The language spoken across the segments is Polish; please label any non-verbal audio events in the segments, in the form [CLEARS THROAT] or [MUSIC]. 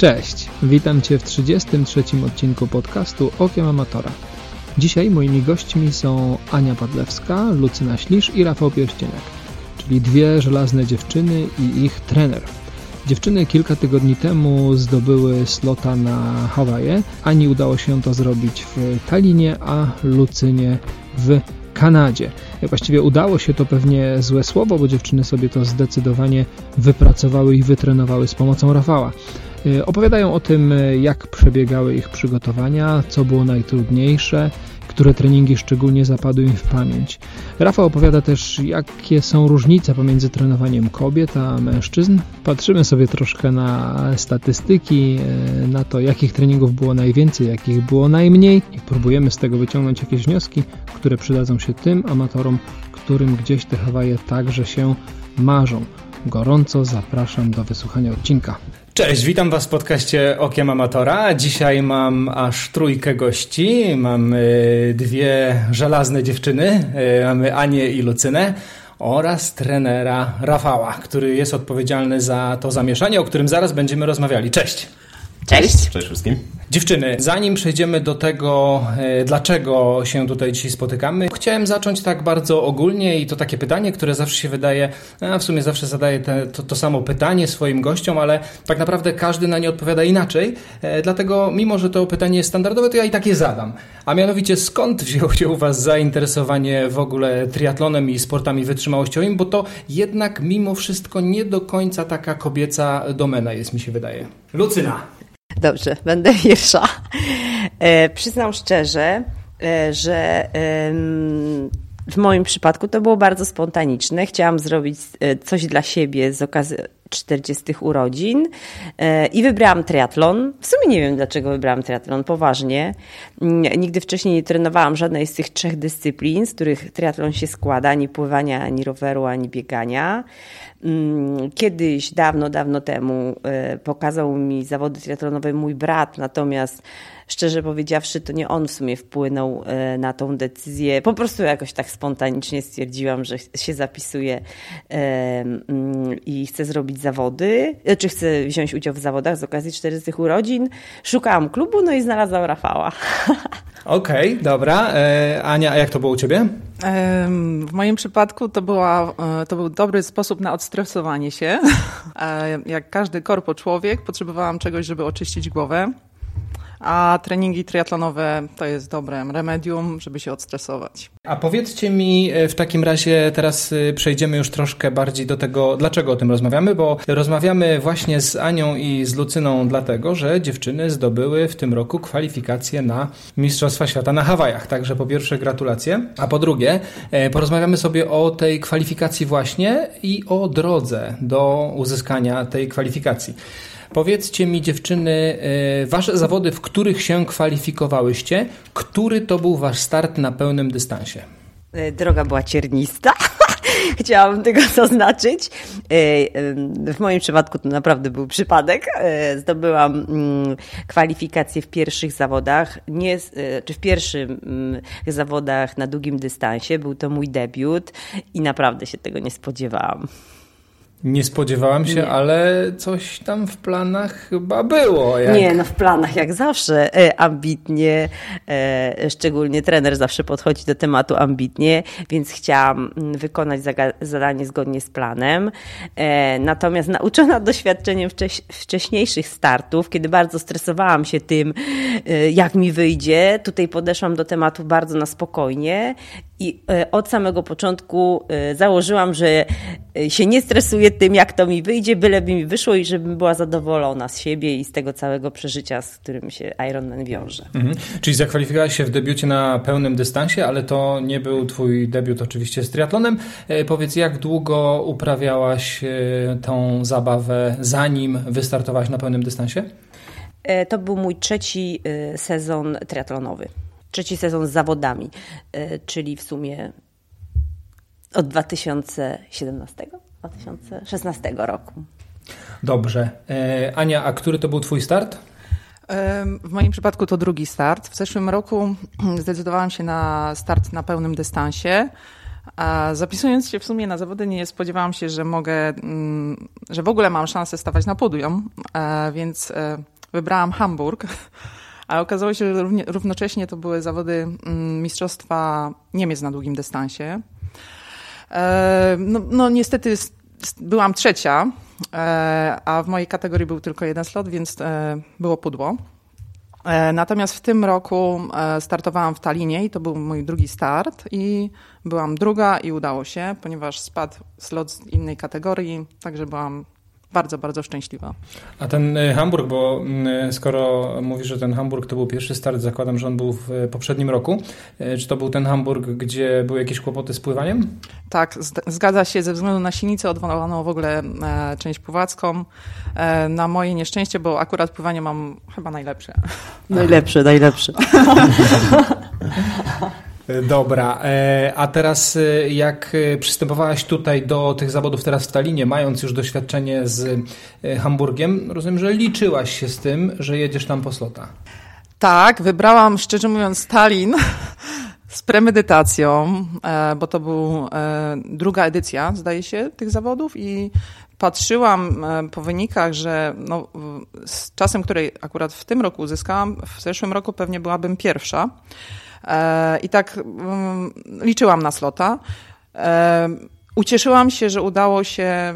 Cześć, witam Cię w 33. odcinku podcastu Okiem Amatora. Dzisiaj moimi gośćmi są Ania Padlewska, Lucyna Ślisz i Rafał Pierścieniak, czyli dwie żelazne dziewczyny i ich trener. Dziewczyny kilka tygodni temu zdobyły slota na Hawaje. Ani udało się to zrobić w Talinie, a Lucynie w Kanadzie. Właściwie udało się to pewnie złe słowo, bo dziewczyny sobie to zdecydowanie wypracowały i wytrenowały z pomocą Rafała. Y, opowiadają o tym, y, jak przebiegały ich przygotowania, co było najtrudniejsze, które treningi szczególnie zapadły im w pamięć. Rafał opowiada też, jakie są różnice pomiędzy trenowaniem kobiet a mężczyzn. Patrzymy sobie troszkę na statystyki, y, na to, jakich treningów było najwięcej, jakich było najmniej i próbujemy z tego wyciągnąć jakieś wnioski, które przydadzą się tym amatorom, którym gdzieś te Hawaje także się marzą. Gorąco zapraszam do wysłuchania odcinka. Cześć, witam Was w podcaście Okiem Amatora. Dzisiaj mam aż trójkę gości. Mam y, dwie żelazne dziewczyny. Y, mamy Anię i Lucynę oraz trenera Rafała, który jest odpowiedzialny za to zamieszanie, o którym zaraz będziemy rozmawiali. Cześć! Cześć! Cześć wszystkim! Dziewczyny, zanim przejdziemy do tego, e, dlaczego się tutaj dzisiaj spotykamy, chciałem zacząć tak bardzo ogólnie i to takie pytanie, które zawsze się wydaje, a w sumie zawsze zadaję te, to, to samo pytanie swoim gościom, ale tak naprawdę każdy na nie odpowiada inaczej, e, dlatego mimo, że to pytanie jest standardowe, to ja i tak je zadam. A mianowicie skąd wzięło się u Was zainteresowanie w ogóle triatlonem i sportami wytrzymałościowymi, bo to jednak mimo wszystko nie do końca taka kobieca domena jest, mi się wydaje. Lucyna. Dobrze, będę pierwsza. E, przyznam szczerze, e, że e, w moim przypadku to było bardzo spontaniczne. Chciałam zrobić e, coś dla siebie z okazji 40 urodzin e, i wybrałam triatlon. W sumie nie wiem, dlaczego wybrałam triatlon, poważnie. Nigdy wcześniej nie trenowałam żadnej z tych trzech dyscyplin, z których triatlon się składa, ani pływania, ani roweru, ani biegania. Mm, kiedyś, dawno, dawno temu e, pokazał mi zawody triatlonowe mój brat, natomiast szczerze powiedziawszy, to nie on w sumie wpłynął e, na tą decyzję. Po prostu jakoś tak spontanicznie stwierdziłam, że się zapisuję mm, i chcę zrobić zawody, czy znaczy chcę wziąć udział w zawodach z okazji 40 urodzin. Szukałam klubu, no i znalazłam Rafała. [LAUGHS] Okej, okay, dobra. E, Ania, a jak to było u ciebie? W moim przypadku to, była, e, to był dobry sposób na odstresowanie się. [LAUGHS] E, jak każdy korpo człowiek, potrzebowałam czegoś, żeby oczyścić głowę a treningi triatlonowe to jest dobre remedium, żeby się odstresować. A powiedzcie mi e, w takim razie, teraz e, przejdziemy już troszkę bardziej do tego, dlaczego o tym rozmawiamy, bo rozmawiamy właśnie z Anią i z Lucyną dlatego, że dziewczyny zdobyły w tym roku kwalifikacje na Mistrzostwa Świata na Hawajach. Także po pierwsze gratulacje, a po drugie e, porozmawiamy sobie o tej kwalifikacji właśnie i o drodze do uzyskania tej kwalifikacji. Powiedzcie mi, dziewczyny, e, wasze zawody, w których się kwalifikowałyście, który to był wasz start na pełnym dystansie? E, droga była ciernista. [LAUGHS] Chciałabym tego zaznaczyć. E, w moim przypadku to naprawdę był przypadek. Zdobyłam mm, kwalifikacje w pierwszych zawodach, nie, czy w pierwszych mm, zawodach na długim dystansie. Był to mój debiut i naprawdę się tego nie spodziewałam. Nie spodziewałam się, nie. ale coś tam w planach chyba było. Jak... Nie, no w planach jak zawsze e, ambitnie, e, szczególnie trener zawsze podchodzi do tematu ambitnie, więc chciałam mm, wykonać zadanie zgodnie z planem. E, natomiast nauczona [LAUGHS] doświadczeniem wcześniejszych startów, kiedy bardzo stresowałam się tym, jak mi wyjdzie, tutaj podeszłam do tematu bardzo na spokojnie i od samego początku założyłam, że się nie stresuję tym, jak to mi wyjdzie, byleby mi wyszło i żebym była zadowolona z siebie i z tego całego przeżycia, z którym się Ironman wiąże. Mhm. Czyli zakwalifikowałaś się w debiucie na pełnym dystansie, ale to nie był twój debiut oczywiście z triatlonem. E, powiedz, jak długo uprawiałaś e, tą zabawę, zanim wystartowałaś na pełnym dystansie? E, to był mój trzeci sezon triatlonowy. Trzeci sezon z zawodami, czyli w sumie od 2017. 2016 roku. Dobrze. E, Ania, a który to był Twój start? W moim przypadku to drugi start. W zeszłym roku [CLEARS THROAT] zdecydowałam się na start na pełnym dystansie. A zapisując się w sumie na zawody, nie spodziewałam się, że mogę, mm, że w ogóle mam szansę stawać na podium, e, więc e, wybrałam Hamburg. [LAUGHS] Ale okazało się, że równocześnie to były zawody mm, Mistrzostwa Niemiec na długim dystansie. E, no, no niestety byłam trzecia, a w mojej kategorii był tylko jeden slot, więc było pudło. E, natomiast w tym roku e, startowałam w Talinie i to był mój drugi start i byłam druga i udało się, ponieważ spadł slot z innej kategorii, także byłam bardzo, bardzo szczęśliwa. A ten y, Hamburg, bo y, skoro mówisz, że ten Hamburg to był pierwszy start, zakładam, że on był w poprzednim roku. Czy to był ten Hamburg, gdzie były jakieś kłopoty z pływaniem? Tak, zgadza się. Ze względu na silnicę odwołano w ogóle e, część pływacką. E, na moje nieszczęście, bo akurat pływanie mam chyba najlepsze. Najlepsze, najlepsze. [LAUGHS] Dobra, e, a teraz e, jak e, przystępowałaś tutaj do tych zawodów teraz w Talinie, mając już doświadczenie z Hamburgiem, rozumiem, że liczyłaś się z tym, że jedziesz tam po slota. Tak, wybrałam szczerze mówiąc Tallinn [LAUGHS] z premedytacją, bo to była druga edycja, zdaje się, tych zawodów i patrzyłam po wynikach, że no, z czasem, który akurat w tym roku uzyskałam, w zeszłym roku pewnie byłabym pierwsza. E, I tak mm, liczyłam na slota. E, ucieszyłam się, że udało się e,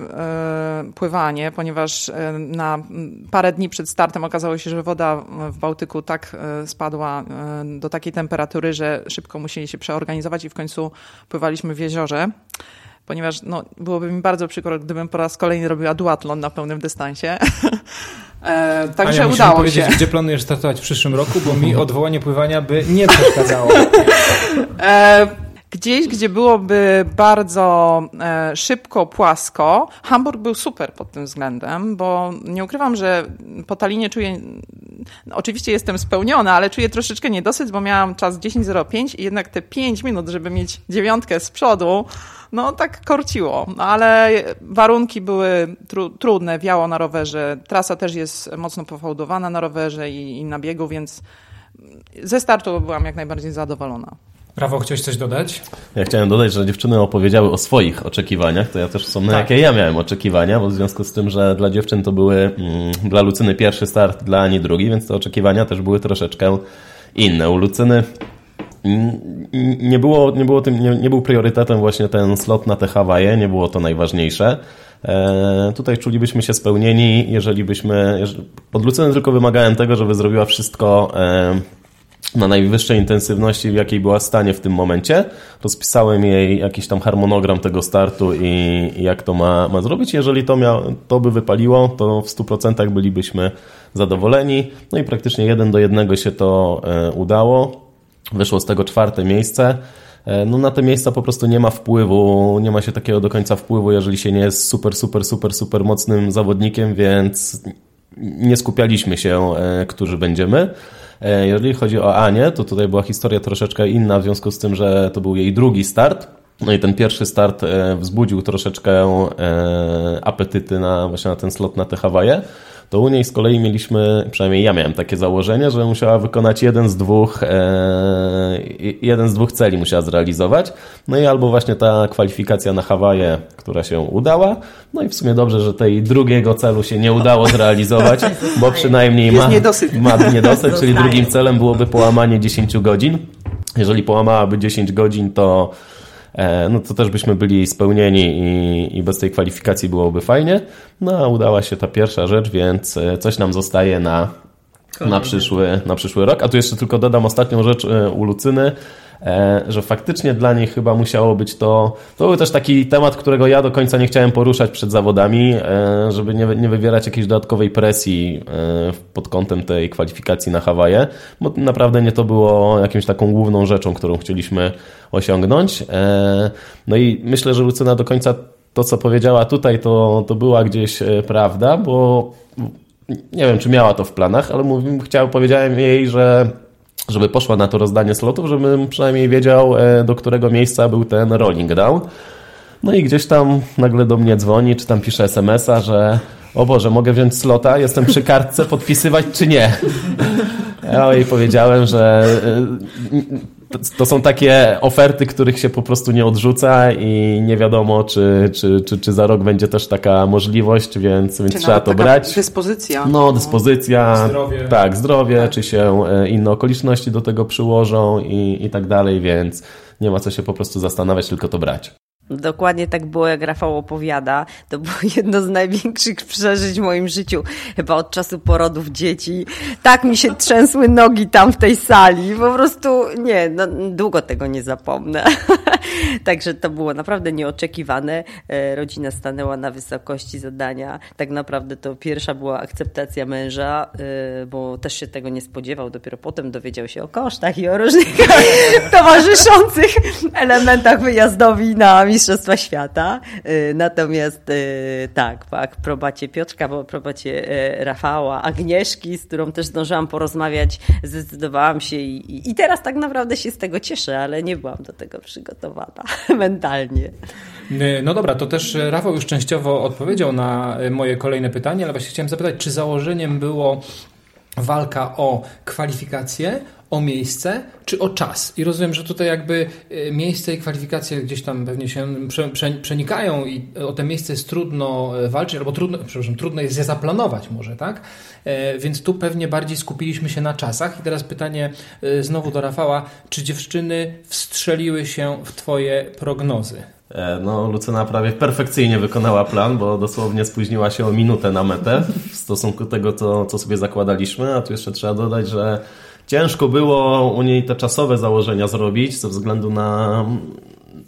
pływanie, ponieważ na parę dni przed startem okazało się, że woda w Bałtyku tak spadła do takiej temperatury, że szybko musieli się przeorganizować i w końcu pływaliśmy w jeziorze ponieważ no, byłoby mi bardzo przykro, gdybym po raz kolejny robiła duatlon na pełnym dystansie. [LAUGHS] E, także Ania, udało powiedzieć, się. gdzie planujesz startować w przyszłym roku, bo mi odwołanie pływania by nie przeszkadzało. [LAUGHS] E, gdzieś, gdzie byłoby bardzo e, szybko, płasko. Hamburg był super pod tym względem, bo nie ukrywam, że po Talinie czuję, no, oczywiście jestem spełniona, ale czuję troszeczkę niedosyt, bo miałam czas 10.05 i jednak te 5 minut, żeby mieć dziewiątkę z przodu, no tak korciło, no, ale warunki były tru, trudne, wiało na rowerze, trasa też jest mocno pofałdowana na rowerze i, i na biegu, więc ze startu byłam jak najbardziej zadowolona. Rafał, chciałeś coś dodać? Ja chciałem dodać, że dziewczyny opowiedziały o swoich oczekiwaniach, to ja też wspomnę, tak. jakie ja miałem oczekiwania, bo w związku z tym, że dla dziewczyn to były mm, dla Lucyny pierwszy start, dla Ani drugi, więc te oczekiwania też były troszeczkę inne. U Lucyny nie było, nie było tym, nie, nie, był priorytetem właśnie ten slot na te Hawaje, nie było to najważniejsze. E, tutaj czulibyśmy się spełnieni, jeżeli byśmy, od Lucyny tylko wymagałem tego, żeby zrobiła wszystko e, na najwyższej intensywności, w jakiej była stanie w tym momencie. Rozpisałem jej jakiś tam harmonogram tego startu i, jak to ma, ma zrobić. Jeżeli to, miał, to by wypaliło, to w 100% bylibyśmy zadowoleni. No i praktycznie jeden do jednego się to e, udało. Wyszło z tego czwarte miejsce. E, no na te miejsca po prostu nie ma wpływu, nie ma się takiego do końca wpływu, jeżeli się nie jest super, super, super, super mocnym zawodnikiem, więc nie skupialiśmy się, e, którzy będziemy. E, jeżeli chodzi o Anię, to tutaj była historia troszeczkę inna w związku z tym, że to był jej drugi start. No i ten pierwszy start wzbudził troszeczkę apetyty na właśnie na ten slot na te Hawaje to u niej z kolei mieliśmy, przynajmniej ja miałem takie założenie, że musiała wykonać jeden z dwóch, e, jeden z dwóch celi musiała zrealizować. No i albo właśnie ta kwalifikacja na Hawaje, która się udała, no i w sumie dobrze, że tej drugiego celu się nie udało zrealizować, [LAUGHS] bo przynajmniej ma niedosyt, ma niedosyt czyli drugim celem byłoby połamanie 10 godzin. Jeżeli połamałaby 10 godzin, to no to też byśmy byli spełnieni i, i bez tej kwalifikacji byłoby fajnie. No a udała się ta pierwsza rzecz, więc e, coś nam zostaje na, na przyszły, na przyszły rok. A tu jeszcze tylko dodam ostatnią rzecz e, u Lucyny. E, że faktycznie dla nich chyba musiało być to. To był też taki temat, którego ja do końca nie chciałem poruszać przed zawodami, e, żeby nie, nie wywierać jakiejś dodatkowej presji e, pod kątem tej kwalifikacji na Hawaje, bo naprawdę nie to było jakimś taką główną rzeczą, którą chcieliśmy osiągnąć. No i myślę, że Lucyna do końca to, co powiedziała tutaj, to, to była gdzieś prawda, bo nie wiem, czy miała to w planach, ale mówię, chciałem, powiedziałem jej, że żeby poszła na to rozdanie slotów, żebym przynajmniej wiedział, e, do którego miejsca był ten rolling down. No i gdzieś tam nagle do mnie dzwoni, czy tam pisze smsa, że o Boże, mogę wziąć slota, jestem przy kartce, podpisywać czy nie? [LAUGHS] Ja jej powiedziałem, że to są takie oferty, których się po prostu nie odrzuca i nie wiadomo, czy, czy, czy, czy za rok będzie też taka możliwość, więc, więc trzeba to brać. Dyspozycja. No, dyspozycja. Zdrowie. Tak, zdrowie, tak. czy się e, inne okoliczności do tego przyłożą i, i tak dalej, więc nie ma co się po prostu zastanawiać, tylko to brać. Dokładnie tak było, jak Rafał opowiada. To było [LAUGHS] jedno z największych przeżyć w moim życiu, chyba od czasu porodów dzieci. Tak mi się trzęsły nogi tam w tej sali. Po prostu nie, no, długo tego nie zapomnę. [LAUGHS] Także to było naprawdę nieoczekiwane. E, rodzina stanęła na wysokości zadania. Tak naprawdę to pierwsza była akceptacja męża, e, bo też się tego nie spodziewał. Dopiero potem dowiedział się o kosztach i o różnych [LAUGHS] towarzyszących elementach wyjazdowi na Mistrzostwa Świata. Y, natomiast y, tak, po aprobacie Piotrka, po aprobacie y, Rafała, Agnieszki, z którą też zdążyłam porozmawiać, zdecydowałam się i, i teraz tak naprawdę się z tego cieszę, ale nie byłam do tego przygotowana [LAUGHS] mentalnie. No dobra, to też Rafał już częściowo odpowiedział na moje kolejne pytanie, ale właśnie chciałem zapytać, czy założeniem było walka o kwalifikacje, o miejsce czy o czas. I rozumiem, że tutaj jakby e, miejsce i kwalifikacje gdzieś tam pewnie się przenikają i o te miejsce jest trudno e, walczyć, albo trudno, przepraszam, trudno jest je zaplanować może, tak? E, więc tu pewnie bardziej skupiliśmy się na czasach. I teraz pytanie znowu do Rafała. Czy dziewczyny wstrzeliły się w Twoje prognozy? No, Lucyna prawie perfekcyjnie wykonała plan, bo dosłownie spóźniła się o minutę na metę w stosunku do tego, co, co sobie zakładaliśmy, a tu jeszcze trzeba dodać, że Ciężko było u niej te czasowe założenia zrobić ze względu na,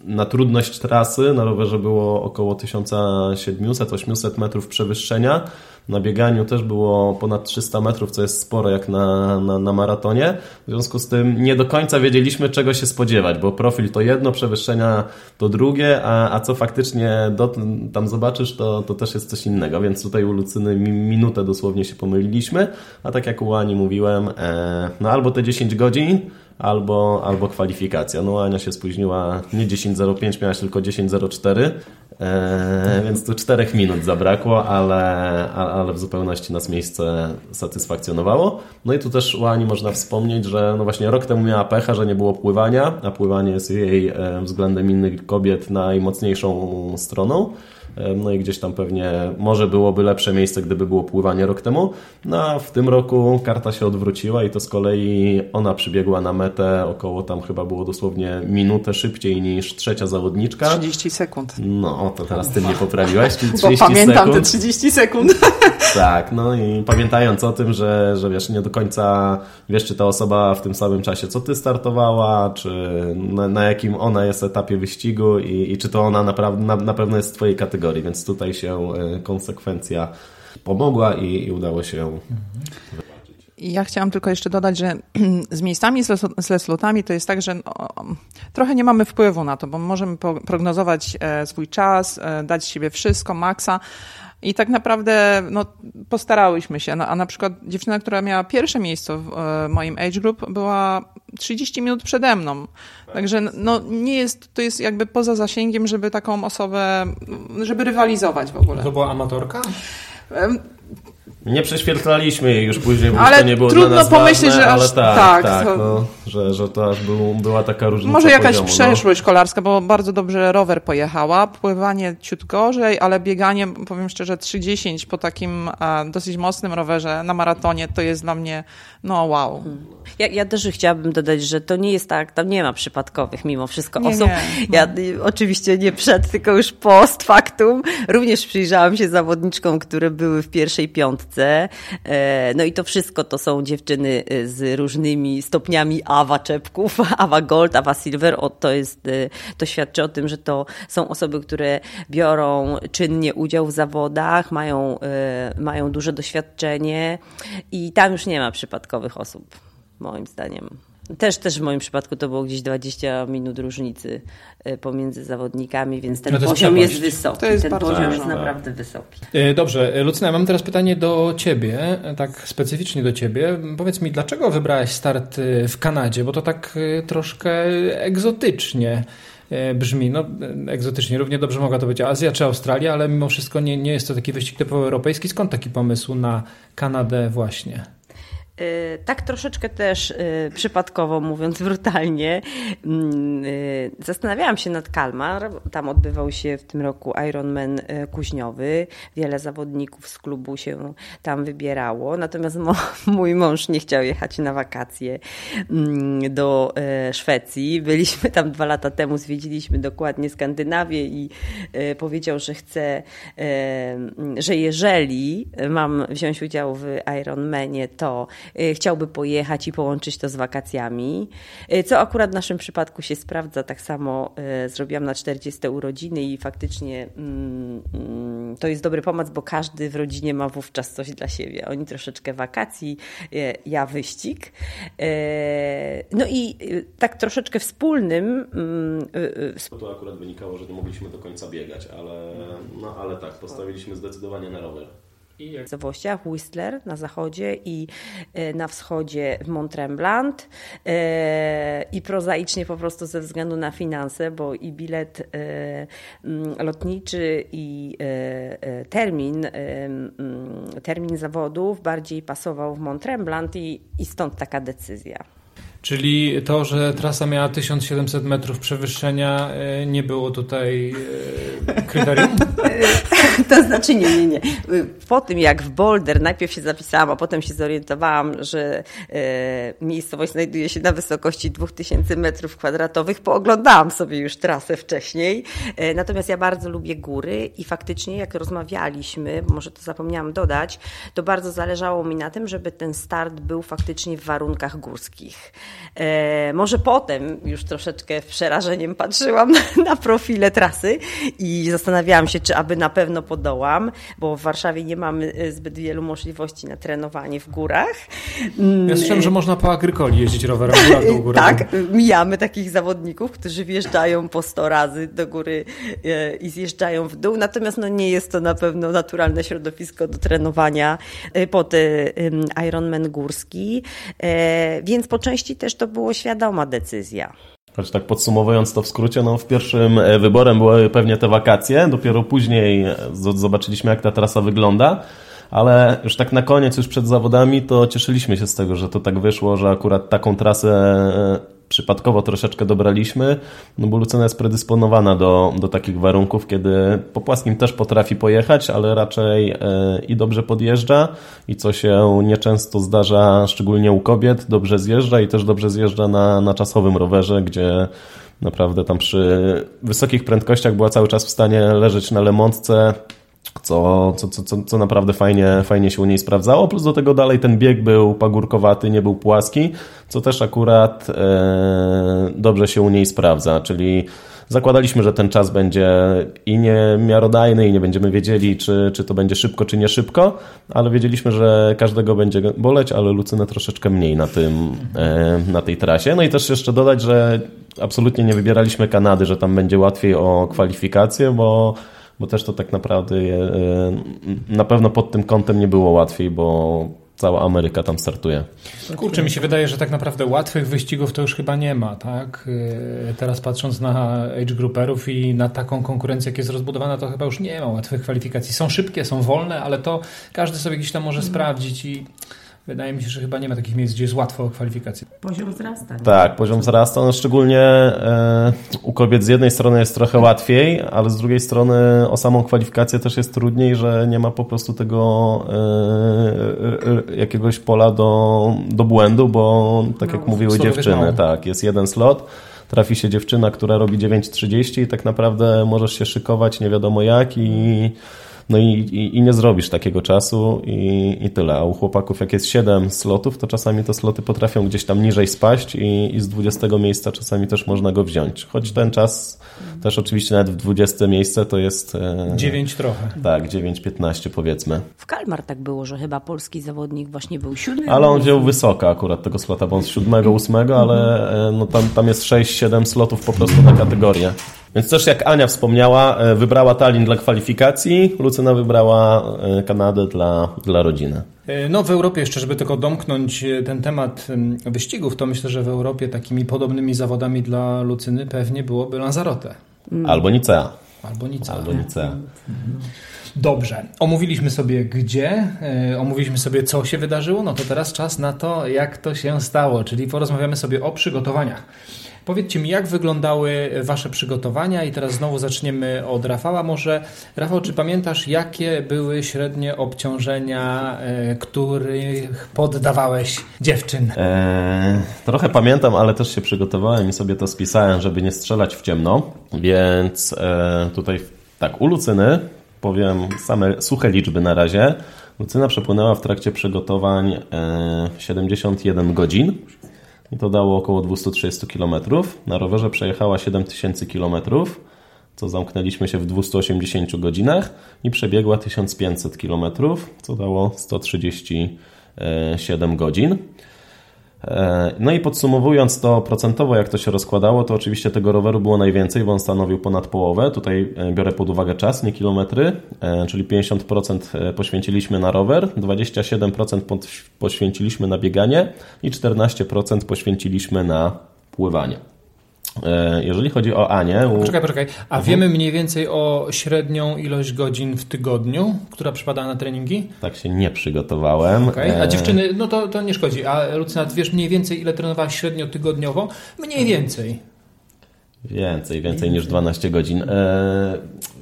na trudność trasy. Na rowerze było około 1700-800 metrów przewyższenia. Na bieganiu też było ponad 300 metrów, co jest sporo jak na, na, na, maratonie. W związku z tym nie do końca wiedzieliśmy, czego się spodziewać, bo profil to jedno, przewyższenia to drugie, a, a co faktycznie do, tam zobaczysz, to, to też jest coś innego. Więc tutaj u Lucyny minutę dosłownie się pomyliliśmy, a tak jak u Ani mówiłem, e, no albo te 10 godzin, albo, albo kwalifikacja. No Ania się spóźniła nie 10.05, miałaś tylko 10.04, e, więc tu 4 minut zabrakło, ale, ale w zupełności nas miejsce satysfakcjonowało. No i tu też u Ani można wspomnieć, że no właśnie rok temu miała pecha, że nie było pływania, a pływanie jest jej e, względem innych kobiet najmocniejszą stroną. No i gdzieś tam pewnie może byłoby lepsze miejsce, gdyby było pływanie rok temu. No a w tym roku karta się odwróciła i to z kolei ona przybiegła na metę około tam chyba było dosłownie minutę szybciej niż trzecia zawodniczka. 30 sekund. No, to teraz ty mnie poprawiłaś, czyli 30 Bo pamiętam sekund. te 30 sekund. Tak, no i pamiętając o tym, że, że wiesz, nie do końca wiesz, czy ta osoba w tym samym czasie, co ty startowała, czy na, na jakim ona jest etapie wyścigu i, i czy to ona naprawdę, na, na pewno jest w twojej kategorii, więc tutaj się e, konsekwencja pomogła i, i udało się ja chciałam tylko jeszcze dodać, że [CLEARS THROAT] z miejscami, z leslotami to jest tak, że no, trochę nie mamy wpływu na to, bo możemy prognozować e, swój czas, e, dać siebie wszystko, maksa, i tak naprawdę no, postarałyśmy się. No, a na przykład dziewczyna, która miała pierwsze miejsce w e, moim age group, była 30 minut przede mną. Także no, nie jest, to jest jakby poza zasięgiem, żeby taką osobę, żeby rywalizować w ogóle. To była amatorka? Nie prześwietlaliśmy jej już później, bo ale to nie było trudno dla nas pomyśleć, ważne, że aż tak, tak, tak to... no, że, że to aż był, była taka różnica Może jakaś poziomu, no. przeszłość no. kolarska, bo bardzo dobrze rower pojechała, pływanie ciut gorzej, ale bieganie, powiem szczerze, 3.10 po takim a, dosyć mocnym rowerze na maratonie to jest dla mnie, no wow. Ja, ja też chciałabym dodać, że to nie jest tak, tam nie ma przypadkowych mimo wszystko nie, osób. Nie. Ja oczywiście nie przed, tylko już post factum. Również przyjrzałam się zawodniczkom, które były w pierwszej piątce. E, no i to wszystko to są dziewczyny e, z różnymi stopniami awa czepków, [LAUGHS] awa gold, awa silver. O, to, jest, e, to świadczy o tym, że to są osoby, które biorą czynnie udział w zawodach, mają, mają duże doświadczenie i tam już nie ma przypadkowych osób, moim zdaniem. Też, też w moim przypadku to było gdzieś 20 minut różnicy e, pomiędzy zawodnikami, więc ten no poziom jest wysoki. To jest ten poziom jest tak. naprawdę wysoki. E, dobrze, Lucyna, mam teraz pytanie do Ciebie, tak specyficznie do Ciebie. Powiedz mi, dlaczego wybrałaś start e, w Kanadzie? Bo to tak troszkę egzotycznie brzmi. No, egzotycznie równie dobrze mogła to być Azja czy Australia, ale mimo wszystko nie, nie jest to taki wyścig typowo europejski. Skąd taki pomysł na Kanadę właśnie? Y, tak troszeczkę też y, przypadkowo, mówiąc brutalnie, mm, y, zastanawiałam się nad Kalmar. Tam odbywał się w tym roku Ironman Kuźniowy. Wiele zawodników z klubu się tam wybierało. Natomiast [LAUGHS] mój mąż nie chciał jechać na wakacje mm, do Szwecji. Byliśmy tam dwa lata temu, zwiedziliśmy dokładnie Skandynawię i powiedział, że chce, że jeżeli mam wziąć udział w Ironmanie, to chciałby pojechać i połączyć to z wakacjami, y, co akurat w naszym przypadku się sprawdza. Tak samo y, zrobiłam na 40 urodziny i faktycznie mm, mm, to jest dobry pomysł, bo każdy w rodzinie ma wówczas coś dla siebie. Oni troszeczkę wakacji, ja wyścig. No i tak troszeczkę wspólnym. Mm, to akurat wynikało, że nie mogliśmy do końca biegać, ale, no, ale tak, postawiliśmy zdecydowanie na rower. W Whistler na zachodzie i e, na wschodzie w Mont Tremblant e, i prozaicznie po prostu ze względu na finanse, bo i bilet e, lotniczy i termin, termin zawodów bardziej pasował w Mont Tremblant i, i stąd taka decyzja. Czyli to, że trasa miała 1700 metrów przewyższenia, nie było tutaj kryterium? [LAUGHS] [LAUGHS] to znaczy nie, nie, nie. Po tym jak w Boulder najpierw się zapisałam, a potem się zorientowałam, że e, miejscowość znajduje się na wysokości 2000 metrów kwadratowych, pooglądałam sobie już trasę wcześniej. Natomiast ja bardzo lubię góry i faktycznie jak rozmawialiśmy, może to zapomniałam dodać, to bardzo zależało mi na tym, żeby ten start był faktycznie w warunkach górskich. E, może potem już troszeczkę przerażeniem patrzyłam [LAUGHS] na profile trasy i zastanawiałam się, czy aby na pewno podołam, bo w Warszawie nie mamy e, zbyt wielu możliwości na trenowanie w górach. Ja słyszałem, że można po agrykoli jeździć rowerem do góry. tak, mijamy takich zawodników, którzy wjeżdżają po 100 razy do góry e, i zjeżdżają w dół, natomiast no, nie jest to na pewno naturalne środowisko do trenowania pod Ironman górski, więc po części też to była świadoma decyzja. Znaczy tak podsumowując to w skrócie, no w pierwszym e, wyborem były pewnie te wakacje, dopiero później e, zobaczyliśmy jak ta trasa wygląda, ale już tak na koniec, już przed zawodami, to cieszyliśmy się z tego, że to tak wyszło, że akurat taką trasę e, przypadkowo troszeczkę dobraliśmy, no bo Lucyna jest predysponowana do, do takich warunków, kiedy po płaskim też potrafi pojechać, ale raczej e, i dobrze podjeżdża i co się nieczęsto zdarza, szczególnie u kobiet, dobrze zjeżdża i też dobrze zjeżdża na, na czasowym rowerze, gdzie naprawdę tam przy wysokich prędkościach była cały czas w stanie leżeć na lemontce, co, co, co, co naprawdę fajnie, fajnie się u niej sprawdzało. Plus do tego dalej ten bieg był pagórkowaty, nie był płaski, co też akurat e, dobrze się u niej sprawdza, czyli zakładaliśmy, że ten czas będzie i niemiarodajny i nie będziemy wiedzieli, czy, czy to będzie szybko, czy nie szybko, ale wiedzieliśmy, że każdego będzie boleć, ale Lucynę troszeczkę mniej na, tym, e, na tej trasie. No i też jeszcze dodać, że absolutnie nie wybieraliśmy Kanady, że tam będzie łatwiej o kwalifikację, bo bo też to tak naprawdę je, na pewno pod tym kątem nie było łatwiej, bo cała Ameryka tam startuje. Kurczę, mi się wydaje, że tak naprawdę łatwych wyścigów to już chyba nie ma, tak? E, teraz patrząc na age grouperów i na taką konkurencję, jak jest rozbudowana, to chyba już nie ma łatwych kwalifikacji. Są szybkie, są wolne, ale to każdy sobie gdzieś tam może mm. sprawdzić i Wydaje mi się, że chyba nie ma takich miejsc, gdzie jest łatwo o kwalifikację. Poziom wzrasta. Nie? Tak, poziom wzrasta. No szczególnie e, u kobiet z jednej strony jest trochę łatwiej, ale z drugiej strony o samą kwalifikację też jest trudniej, że nie ma po prostu tego e, e, jakiegoś pola do, do błędu, bo tak no, jak mówiły dziewczyny, tak, jest jeden slot trafi się dziewczyna, która robi 9.30 i tak naprawdę możesz się szykować nie wiadomo jak i no i, i, i, nie zrobisz takiego czasu i, i tyle. A u chłopaków jak jest 7 slotów, to czasami te sloty potrafią gdzieś tam niżej spaść i, i z 20 miejsca czasami też można go wziąć. Choć ten czas też oczywiście nawet w 20 miejsce to jest... 9 e, trochę. Tak, 9-15 powiedzmy. W Kalmar tak było, że chyba polski zawodnik właśnie był siódmy. Ale on wziął wysoko akurat tego slota, bo on z siódmego, ósmego, ale e, no tam, tam jest 6-7 slotów po prostu na kategorię. Więc też jak Ania wspomniała, e, wybrała Tallinn dla kwalifikacji, Lucyna wybrała e, Kanadę dla, dla rodziny. E, no w Europie jeszcze, żeby tylko domknąć ten temat wyścigów, to myślę, że w Europie takimi podobnymi zawodami dla Lucyny pewnie byłoby Lanzarote. Albo Nicea. Albo nic. Albo nic. Dobrze, omówiliśmy sobie gdzie, omówiliśmy sobie co się wydarzyło, no to teraz czas na to, jak to się stało, czyli porozmawiamy sobie o przygotowaniach. Powiedzcie mi, jak wyglądały Wasze przygotowania i teraz znowu zaczniemy od Rafała. Może Rafał, czy pamiętasz, jakie były średnie obciążenia, yy, których poddawałeś dziewczyn? Eee, trochę pamiętam, ale też się przygotowałem i sobie to spisałem, żeby nie strzelać w ciemno, więc e, tutaj tak, u Lucyny powiem same suche liczby na razie. Lucyna przepłynęła w trakcie przygotowań e, 71 godzin i to dało około 230 km. Na rowerze przejechała 7000 km, co zamknęliśmy się w 280 godzinach i przebiegła 1500 km, co dało 137 godzin. No i podsumowując to procentowo, jak to się rozkładało, to oczywiście tego roweru było najwięcej, bo on stanowił ponad połowę. Tutaj biorę pod uwagę czas, nie kilometry, czyli 50% poświęciliśmy na rower, 27% poświęciliśmy na bieganie i 14% poświęciliśmy na pływanie. Jeżeli chodzi o Anię. U... Poczekaj, poczekaj. A mhm. wiemy mniej więcej o średnią ilość godzin w tygodniu, która przypada na treningi? Tak się nie przygotowałem. Okay. A dziewczyny, no to, to nie szkodzi. A Lucyna, wiesz mniej więcej, ile trenowałaś średnio tygodniowo? Mniej więcej. Więcej, więcej niż 12 godzin.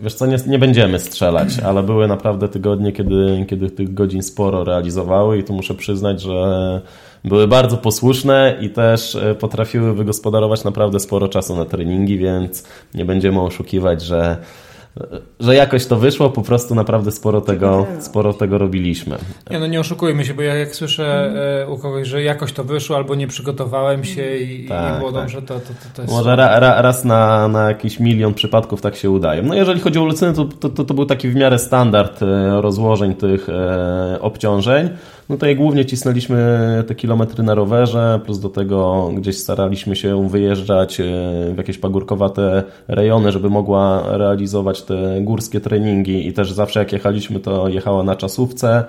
wiesz co, nie, nie będziemy strzelać, [CLEARS THROAT] ale były naprawdę tygodnie, kiedy, kiedy tych godzin sporo realizowały i tu muszę przyznać, że były bardzo posłuszne i też e, potrafiły wygospodarować naprawdę sporo czasu na treningi, więc nie będziemy oszukiwać, że że jakoś to wyszło, po prostu naprawdę sporo tego, sporo tego robiliśmy. Nie, no nie oszukujmy się, bo ja jak słyszę e, u kogoś, że jakoś to wyszło, albo nie przygotowałem się i, tak, i nie było tak. dobrze, to, to, to, jest... Może ra, ra, raz na, na jakiś milion przypadków tak się udaje. No jeżeli chodzi o Lucynę, to, to, to, to był taki w miarę standard e, rozłożeń tych e, obciążeń. No tutaj głównie cisnęliśmy te kilometry na rowerze, plus do tego gdzieś staraliśmy się wyjeżdżać e, w jakieś pagórkowate rejony, żeby mogła realizować te górskie treningi i też zawsze jak jechaliśmy, to jechała na czasówce,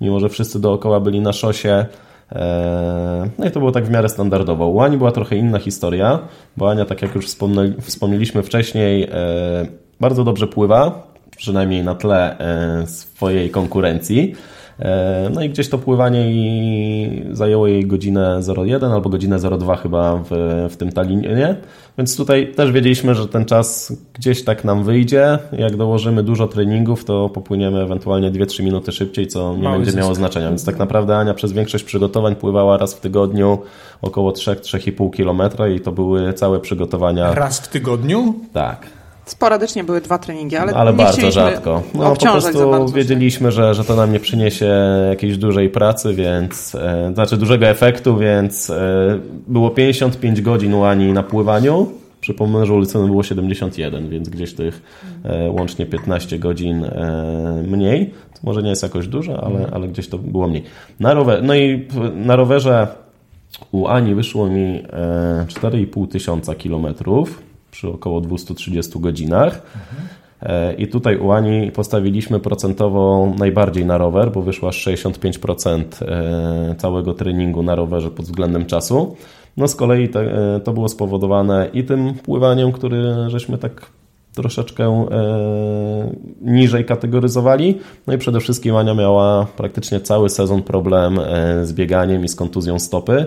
mimo że wszyscy dookoła byli na szosie. E, no i to było tak w miarę standardowo. U Ani była trochę inna historia, bo Ania, tak jak już wspomnieliśmy wcześniej, e, bardzo dobrze pływa, przynajmniej na tle swojej konkurencji. E, no i gdzieś to pływanie i zajęło jej godzinę 01 albo godzinę 02 chyba w, w tym Talinie, więc tutaj też wiedzieliśmy, że ten czas gdzieś tak nam wyjdzie. Jak dołożymy dużo treningów, to popłyniemy ewentualnie 2-3 minuty szybciej, co nie Mały będzie zysk. miało znaczenia. Więc tak naprawdę Ania przez większość przygotowań pływała raz w tygodniu około 3-3,5 km i to były całe przygotowania. Raz w tygodniu? Tak. Sporadycznie były dwa treningi, ale, ale bardzo rzadko. No, po prostu wiedzieliśmy, że, że to nam nie przyniesie jakiejś dużej pracy, więc e, znaczy dużego efektu, więc e, było 55 godzin u Ani na pływaniu. Przypomnę, że ulicy było 71, więc gdzieś tych e, łącznie 15 godzin e, mniej. To może nie jest jakoś dużo, ale, ale gdzieś to było mniej. Na rower, no i na rowerze u Ani wyszło mi 4,5 e, tysiąca kilometrów przy około 230 godzinach. Mhm. I tutaj u Ani postawiliśmy procentowo najbardziej na rower, bo wyszła 65% e, całego treningu na rowerze pod względem czasu. No z kolei te, to było spowodowane i tym pływaniem, który żeśmy tak troszeczkę e, niżej kategoryzowali. No i przede wszystkim Ania miała praktycznie cały sezon problem e, z bieganiem i z kontuzją stopy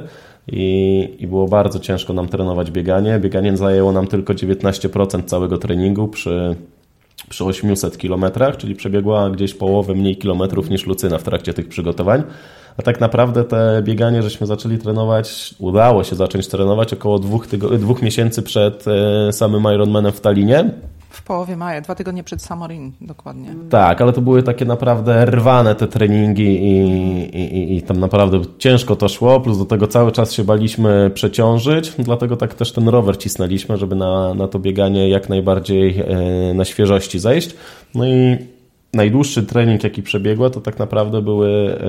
i, i było bardzo ciężko nam trenować bieganie. Bieganie zajęło nam tylko 19% całego treningu przy, przy 800 km, czyli przebiegła gdzieś połowę mniej kilometrów niż Lucyna w trakcie tych przygotowań. A tak naprawdę te bieganie żeśmy zaczęli trenować, udało się zacząć trenować około dwóch, dwóch miesięcy przed e, samym Ironmanem w Talinie. W połowie maja, dwa tygodnie przed Samorin dokładnie. Tak, ale to były takie naprawdę rwane te treningi i, i, i tam naprawdę ciężko to szło, plus do tego cały czas się baliśmy przeciążyć, dlatego tak też ten rower cisnęliśmy, żeby na, na to bieganie jak najbardziej e, na świeżości zejść. No i najdłuższy trening, jaki przebiegła, to tak naprawdę były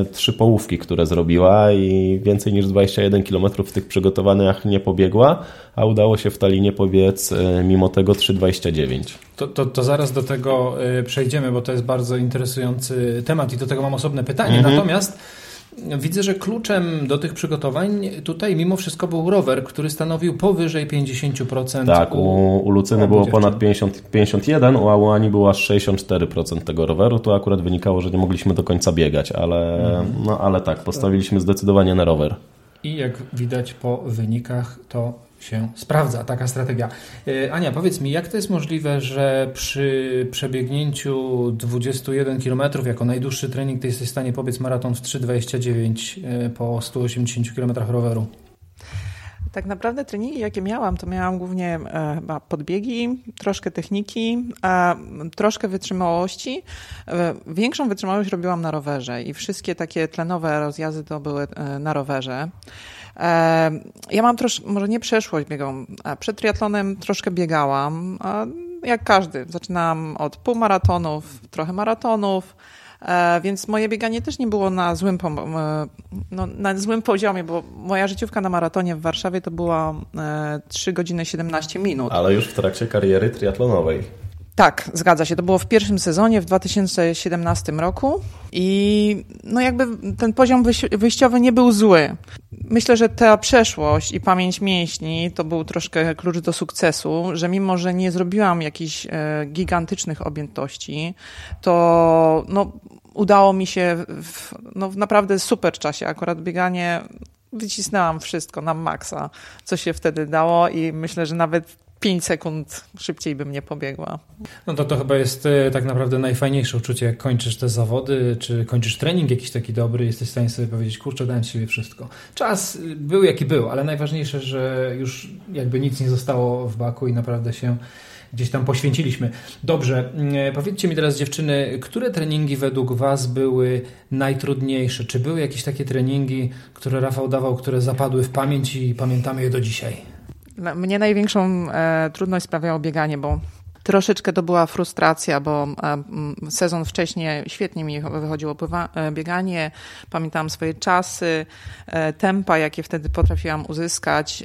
e, trzy połówki, które zrobiła i więcej niż 21 km w tych przygotowaniach nie pobiegła, a udało się w Talinie pobiec e, mimo tego 3,29. To, to, to, zaraz do tego e, przejdziemy, bo to jest bardzo interesujący temat i do tego mam osobne pytanie. Mhm. Natomiast Widzę, że kluczem do tych przygotowań tutaj mimo wszystko był rower, który stanowił powyżej 50%. Tak, u, u Lucyny było ponad 50, 51, a u Ani było aż 64% tego roweru. To akurat wynikało, że nie mogliśmy do końca biegać, ale, mhm. no, ale tak, postawiliśmy zdecydowanie na rower. I jak widać po wynikach, to się sprawdza taka strategia. E, Ania, powiedz mi, jak to jest możliwe, że przy przebiegnięciu 21 km jako najdłuższy trening, ty jesteś w stanie pobiec maraton w 3,29 e, po 180 km roweru? Tak naprawdę treningi, jakie miałam, to miałam głównie e, podbiegi, troszkę techniki, troszkę wytrzymałości. Większą wytrzymałość robiłam na rowerze i wszystkie takie tlenowe rozjazdy to były na rowerze. Ja mam troszkę, może nie przeszłość biegą. Przed triatlonem troszkę biegałam, jak każdy. Zaczynałam od półmaratonów, trochę maratonów, e, więc moje bieganie też nie było na złym, e, no, na złym poziomie, bo moja życiówka na maratonie w Warszawie to była 3 e, godziny 17 minut. Ale już w trakcie kariery triatlonowej. Tak, zgadza się. To było w pierwszym sezonie w 2017 roku i no jakby ten poziom wyjściowy nie był zły. Myślę, że ta przeszłość i pamięć mięśni to był troszkę klucz do sukcesu, że mimo, że nie zrobiłam jakichś e, gigantycznych objętości, to no, udało mi się w, no, w naprawdę super czasie. Akurat bieganie wycisnęłam wszystko na maksa, co się wtedy dało i myślę, że nawet 5 sekund szybciej bym nie pobiegła. No to to chyba jest e, tak naprawdę najfajniejsze uczucie, jak kończysz te zawody, czy kończysz trening jakiś taki dobry, jesteś w stanie sobie powiedzieć, kurczę, dałem siebie wszystko. Czas y, był jaki był, ale najważniejsze, że już jakby nic nie zostało w baku i naprawdę się gdzieś tam poświęciliśmy. Dobrze, e, powiedzcie mi teraz dziewczyny, które treningi według Was były najtrudniejsze? Czy były jakieś takie treningi, które Rafał dawał, które zapadły w pamięć i pamiętamy je do dzisiaj? Mnie największą e, trudność sprawiało bieganie, bo troszeczkę to była frustracja, bo e, sezon wcześniej świetnie mi wychodziło e, bieganie. Pamiętam swoje czasy, tempa, jakie wtedy potrafiłam uzyskać.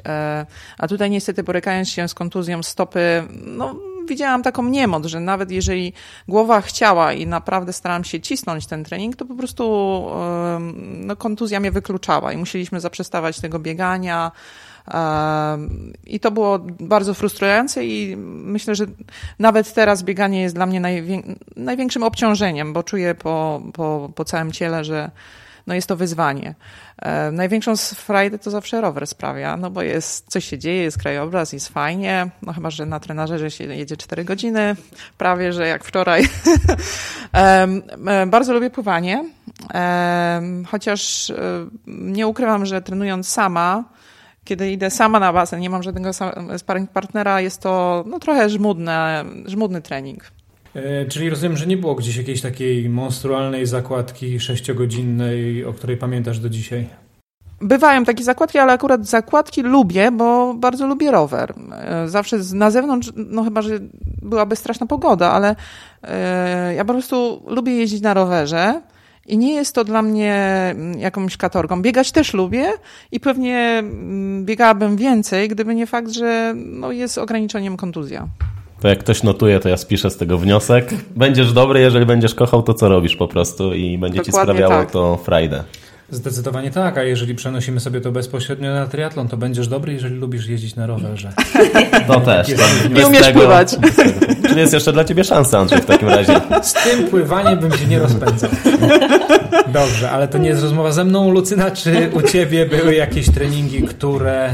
A tutaj niestety borykając się z kontuzją stopy, no widziałam taką niemoc, że nawet jeżeli głowa chciała i naprawdę starałam się cisnąć ten trening, to po prostu no, kontuzja mnie wykluczała i musieliśmy zaprzestawać tego biegania. I to było bardzo frustrujące i myślę, że nawet teraz bieganie jest dla mnie największym obciążeniem, bo czuję po, po, po całym ciele, że no jest to wyzwanie. Największą frajdę to zawsze rower sprawia, no bo jest, coś się dzieje, jest krajobraz, jest fajnie, no chyba, że na trenażerze się jedzie 4 godziny, prawie, że jak wczoraj. [LAUGHS] E, bardzo lubię pływanie, chociaż e, nie ukrywam, że trenując sama, kiedy idę sama na basen, nie mam żadnego sparring partnera, jest to no, trochę żmudne, żmudny trening. E, czyli rozumiem, że nie było gdzieś jakiejś takiej monstrualnej zakładki sześciogodzinnej, o której pamiętasz do dzisiaj? Bywają takie zakładki, ale akurat zakładki lubię, bo bardzo lubię rower. E, zawsze na zewnątrz, no chyba, że byłaby straszna pogoda, ale e, ja po prostu lubię jeździć na rowerze. I nie jest to dla mnie mm, jakąś katorgą. Biegać też lubię i pewnie mm, biegałabym więcej, gdyby nie fakt, że no, jest ograniczeniem kontuzja. To jak ktoś notuje, to ja spiszę z tego wniosek. Będziesz dobry, jeżeli będziesz kochał to, co robisz po prostu i będzie Dokładnie ci sprawiało tak. to frajdę. Zdecydowanie tak, a jeżeli przenosimy sobie to bezpośrednio na triatlon, to będziesz dobry, jeżeli lubisz jeździć na rowerze. To też. Nie umiesz tego, pływać. Czyli jest jeszcze dla ciebie szansa, Andrzej, w takim razie. Z tym pływaniem bym się nie rozpędzał. Dobrze, ale to nie jest rozmowa ze mną, Lucyna. Czy u ciebie były jakieś treningi, które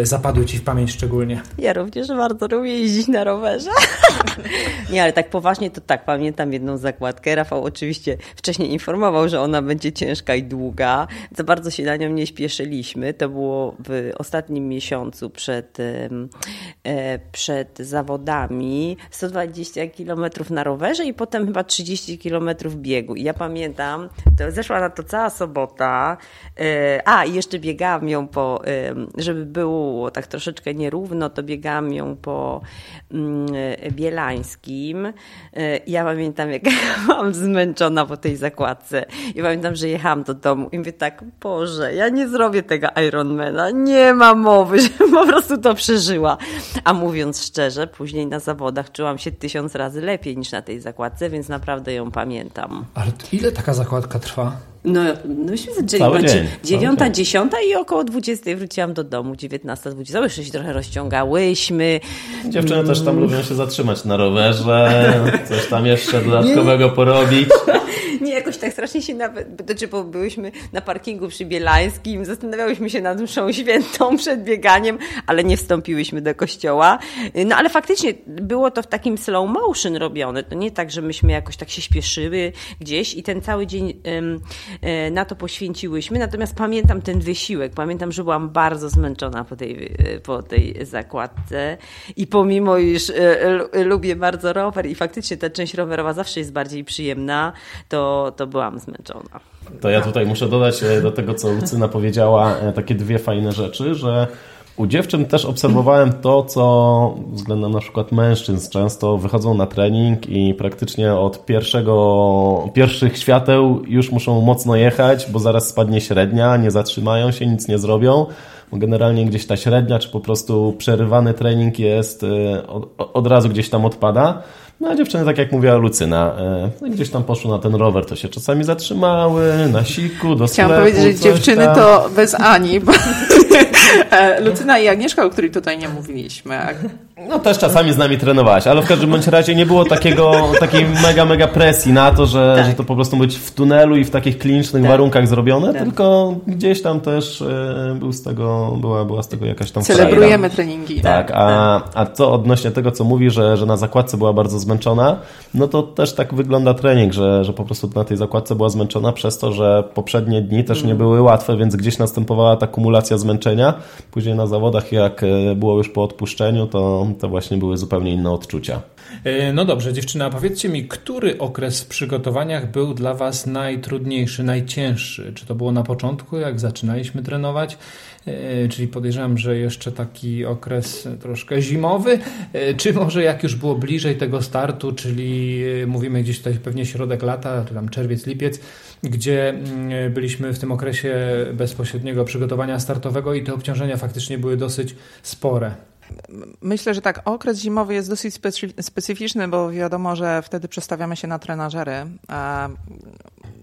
e, zapadły ci w pamięć szczególnie? Ja również bardzo lubię jeździć na rowerze. nie, ale tak poważnie to tak, pamiętam jedną zakładkę. Rafał oczywiście wcześniej informował, że ona będzie ciężka i długa. Za bardzo się na nią nie śpieszyliśmy. To było w ostatnim miesiącu przed, e, przed zawodami. 120 km na rowerze i potem chyba 30 km biegu. I ja pamiętam, to zeszła na to cała sobota. E, a, i jeszcze biegałam ją po, żeby było tak troszeczkę nierówno, to biegałam ją po mm, Bielańskim. E, ja pamiętam, jak [LAUGHS] byłam zmęczona po tej zakładce. I pamiętam, że jechałam do domu i mówię tak, Boże, ja nie zrobię tego Ironmana, nie ma mowy, [LAUGHS] żebym po prostu to przeżyła. A mówiąc szczerze, później na zawodach czułam się tysiąc razy lepiej niż na tej zakładce, więc naprawdę ją pamiętam. Ale ile taka zakładka trwa? No, no myśmy zaczęli Cały dzień, dziewiąta, dziesiąta i około dwudziestej wróciłam do domu, dziewiętnasta, dwudziesta. Jeszcze się trochę rozciągałyśmy. Dziewczyny też tam lubią się zatrzymać na rowerze, coś tam jeszcze dodatkowego porobić. Jakoś tak strasznie się nawet, znaczy, bo byłyśmy na parkingu przy Bielańskim, zastanawiałyśmy się nad mszą świętą [LAUGHS] przed bieganiem, ale nie wstąpiłyśmy do kościoła. No ale faktycznie było to w takim slow motion robione. To nie tak, że myśmy jakoś tak się śpieszyły gdzieś i ten cały dzień e, na to poświęciłyśmy. Natomiast pamiętam ten wysiłek. Pamiętam, że byłam bardzo zmęczona po tej, e, po tej zakładce i pomimo, iż e, lu- lubię bardzo rower i faktycznie ta część rowerowa zawsze jest bardziej przyjemna, to, to byłam zmęczona. To ja tutaj muszę dodać e, do tego, co Lucyna powiedziała, e, takie dwie fajne rzeczy, że u dziewczyn też obserwowałem to, co względem na przykład mężczyzn często wychodzą na trening i praktycznie od pierwszego, pierwszych świateł już muszą mocno jechać, bo zaraz spadnie średnia, nie zatrzymają się, nic nie zrobią. Generalnie gdzieś ta średnia, czy po prostu przerywany trening jest, e, od, od razu gdzieś tam odpada. No a dziewczyny, tak jak mówiła Lucyna, e, no, gdzieś tam poszły na ten rower, to się czasami zatrzymały, na siku, do Chciałam sklepu, powiedzieć, że dziewczyny tam. to bez Ani, bo [LAUGHS] E, Lucyna i Agnieszka, o której tutaj nie mówiliśmy. No też czasami z nami trenowałaś, ale w każdym bądź razie nie było takiego, takiej mega, mega presji na to, że, Tak. że to po prostu być w tunelu i w takich klinicznych Tak. warunkach zrobione, Tak. tylko gdzieś tam też e, był z tego, była, była z tego jakaś tam Celebrujemy treningi. Tak, a, a co odnośnie tego, co mówi, że, że na zakładce była bardzo zmęczona, no to też tak wygląda trening, że, że po prostu na tej zakładce była zmęczona przez to, że poprzednie dni też nie były łatwe, więc gdzieś następowała ta kumulacja zmęczenia. Później na zawodach, jak e, było już po odpuszczeniu, to, to właśnie były zupełnie inne odczucia. E, No dobrze, dziewczyna, powiedzcie mi, który okres w przygotowaniach był dla Was najtrudniejszy, najcięższy? Czy to było na początku, jak zaczynaliśmy trenować? E, Czyli podejrzewam, że jeszcze taki okres troszkę zimowy, E, czy może jak już było bliżej tego startu, czyli mówimy gdzieś tutaj pewnie środek lata, czy tam czerwiec, lipiec, gdzie mm, byliśmy w tym okresie bezpośredniego przygotowania startowego i te obciążenia faktycznie były dosyć spore. Myślę, że tak, okres zimowy jest dosyć specy- specyficzny, bo wiadomo, że wtedy przestawiamy się na trenażery. A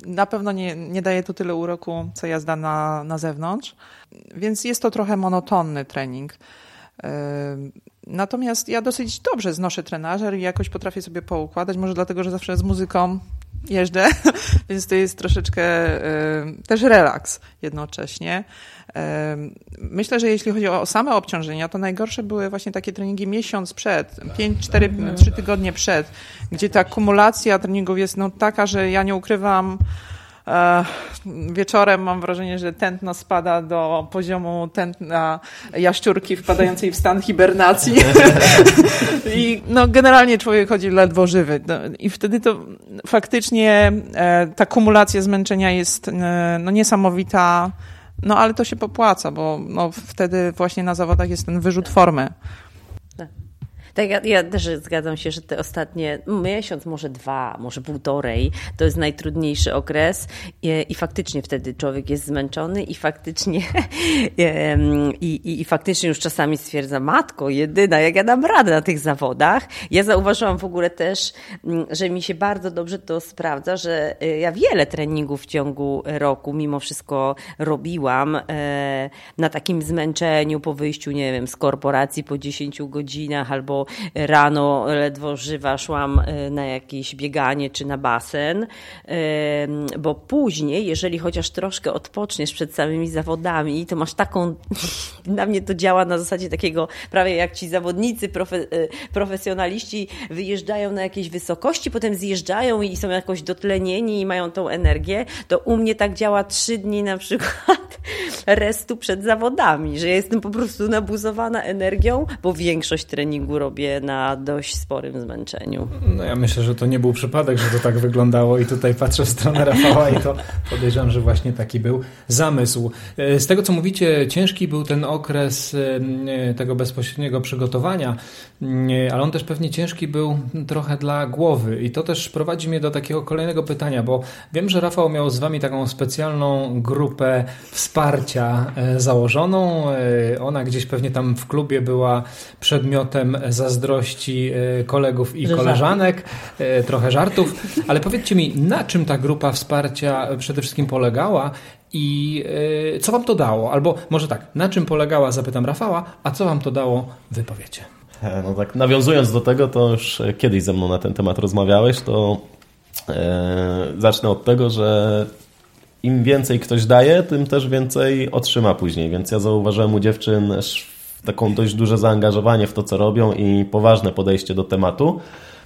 Na pewno nie, nie daje to tyle uroku, co jazda na, na zewnątrz, więc jest to trochę monotonny trening. Ym, Natomiast ja dosyć dobrze znoszę trenażer i jakoś potrafię sobie poukładać, może dlatego, że zawsze z muzyką jeżdżę, [LAUGHS] więc to jest troszeczkę ym, też relaks jednocześnie. Ym, Myślę, że jeśli chodzi o same obciążenia, to najgorsze były właśnie takie treningi miesiąc przed, 5, 4, 3 tygodnie przed, gdzie ta kumulacja treningów jest no taka, że ja nie ukrywam, wieczorem mam wrażenie, że tętno spada do poziomu tętna jaszczurki wpadającej w stan hibernacji. [LAUGHS] I no, generalnie człowiek chodzi ledwo żywy. No, I wtedy to faktycznie e, ta kumulacja zmęczenia jest e, no, niesamowita. No ale to się popłaca, bo no, wtedy właśnie na zawodach jest ten wyrzut formy. Tak, ja, ja też zgadzam się, że te ostatnie miesiąc, może dwa, może półtorej, to jest najtrudniejszy okres i, i faktycznie wtedy człowiek jest zmęczony i faktycznie [LAUGHS] i, i, i faktycznie już czasami stwierdza, matko, jedyna, jak ja dam radę na tych zawodach. Ja zauważyłam w ogóle też, mm, że mi się bardzo dobrze to sprawdza, że y, ja wiele treningów w ciągu roku mimo wszystko robiłam e, na takim zmęczeniu po wyjściu, nie wiem, z korporacji po 10 godzinach albo rano ledwo żywa szłam e, na jakieś bieganie czy na basen, bo później, jeżeli chociaż troszkę odpoczniesz przed samymi zawodami, to masz taką, [LAUGHS] na mnie to działa na zasadzie takiego, prawie jak ci zawodnicy, profe, e, profesjonaliści wyjeżdżają na jakieś wysokości, potem zjeżdżają i są jakoś dotlenieni i mają tą energię, to u mnie tak działa trzy dni na przykład restu przed zawodami, że jestem po prostu nabuzowana energią, bo większość treningu robię na dość sporym zmęczeniu. No ja myślę, że to nie był przypadek, że to tak wyglądało i tutaj patrzę w stronę Rafała i to podejrzewam, że właśnie taki był zamysł. Z tego, co mówicie, ciężki był ten okres e, tego bezpośredniego przygotowania, e, ale on też pewnie ciężki był trochę dla głowy i to też prowadzi mnie do takiego kolejnego pytania, bo wiem, że Rafał miał z wami taką specjalną grupę wsparcia e, założoną. Ona gdzieś pewnie tam w klubie była przedmiotem zazdrości kolegów i koleżanek, trochę żartów, ale powiedzcie mi, na czym ta grupa wsparcia przede wszystkim polegała i yy, co wam to dało? Albo może tak, na czym polegała, zapytam Rafała, a co wam to dało, wy powiecie. E, no tak, nawiązując do tego, to już kiedyś ze mną na ten temat rozmawiałeś, to zacznę od tego, że im więcej ktoś daje, tym też więcej otrzyma później. Więc ja zauważyłem u dziewczyn taką dość duże zaangażowanie w to, co robią i poważne podejście do tematu.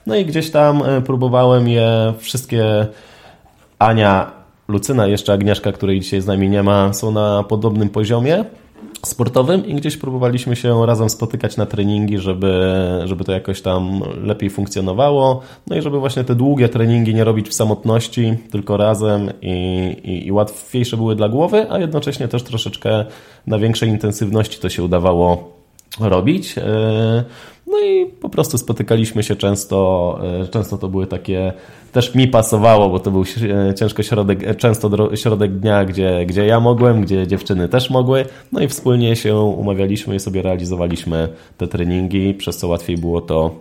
No i gdzieś tam próbowałem je wszystkie Ania Lucyna, jeszcze Agnieszka, której dzisiaj z nami nie ma, są na podobnym poziomie sportowym i gdzieś próbowaliśmy się razem spotykać na treningi, żeby, żeby to jakoś tam lepiej funkcjonowało. No i żeby właśnie te długie treningi nie robić w samotności, tylko razem i, i, i łatwiejsze były dla głowy, a jednocześnie też troszeczkę na większej intensywności to się udawało robić. E, no i po prostu spotykaliśmy się często, e, często to były takie, też mi pasowało, bo to był e, ciężko środek, często środek dnia, gdzie, gdzie ja mogłem, gdzie dziewczyny też mogły, no i wspólnie się umawialiśmy i sobie realizowaliśmy te treningi, przez co łatwiej było to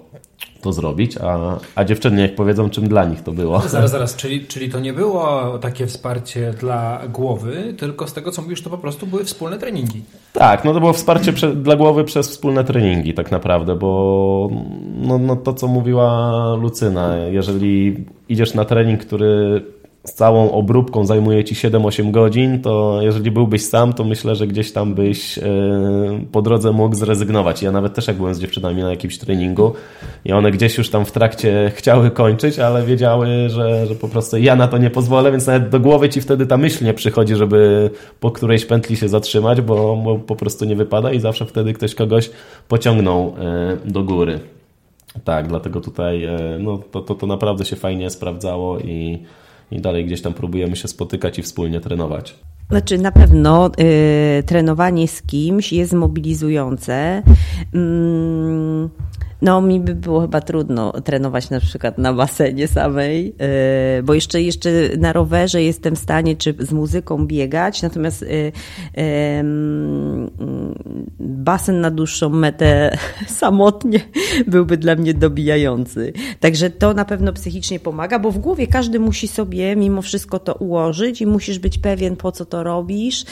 to zrobić, a, a dziewczyny jak powiedzą, czym dla nich to było. Zaraz, zaraz, czyli, czyli to nie było takie wsparcie dla głowy, tylko z tego co mówisz, to po prostu były wspólne treningi. Tak, no to było wsparcie prze, dla głowy przez wspólne treningi tak naprawdę, bo no, no to co mówiła Lucyna, jeżeli idziesz na trening, który z całą obróbką zajmuje ci 7-8 godzin, to jeżeli byłbyś sam, to myślę, że gdzieś tam byś e, po drodze mógł zrezygnować. Ja nawet też jak byłem z dziewczynami na jakimś treningu i one gdzieś już tam w trakcie chciały kończyć, ale wiedziały, że, że po prostu ja na to nie pozwolę, więc nawet do głowy ci wtedy ta myśl nie przychodzi, żeby po którejś pętli się zatrzymać, bo, bo po prostu nie wypada i zawsze wtedy ktoś kogoś pociągnął e, do góry. Tak, dlatego tutaj e, no, to, to, to naprawdę się fajnie sprawdzało i i dalej gdzieś tam próbujemy się spotykać i wspólnie trenować. Znaczy na pewno y, trenowanie z kimś jest mobilizujące. Mm, no, mi by było chyba trudno trenować na przykład na basenie samej, e, bo jeszcze, jeszcze na rowerze jestem w stanie czy z muzyką biegać, natomiast e, basen na dłuższą metę [LAUGHS] samotnie byłby dla mnie dobijający. Także to na pewno psychicznie pomaga, bo w głowie każdy musi sobie mimo wszystko to ułożyć i musisz być pewien, po co to robisz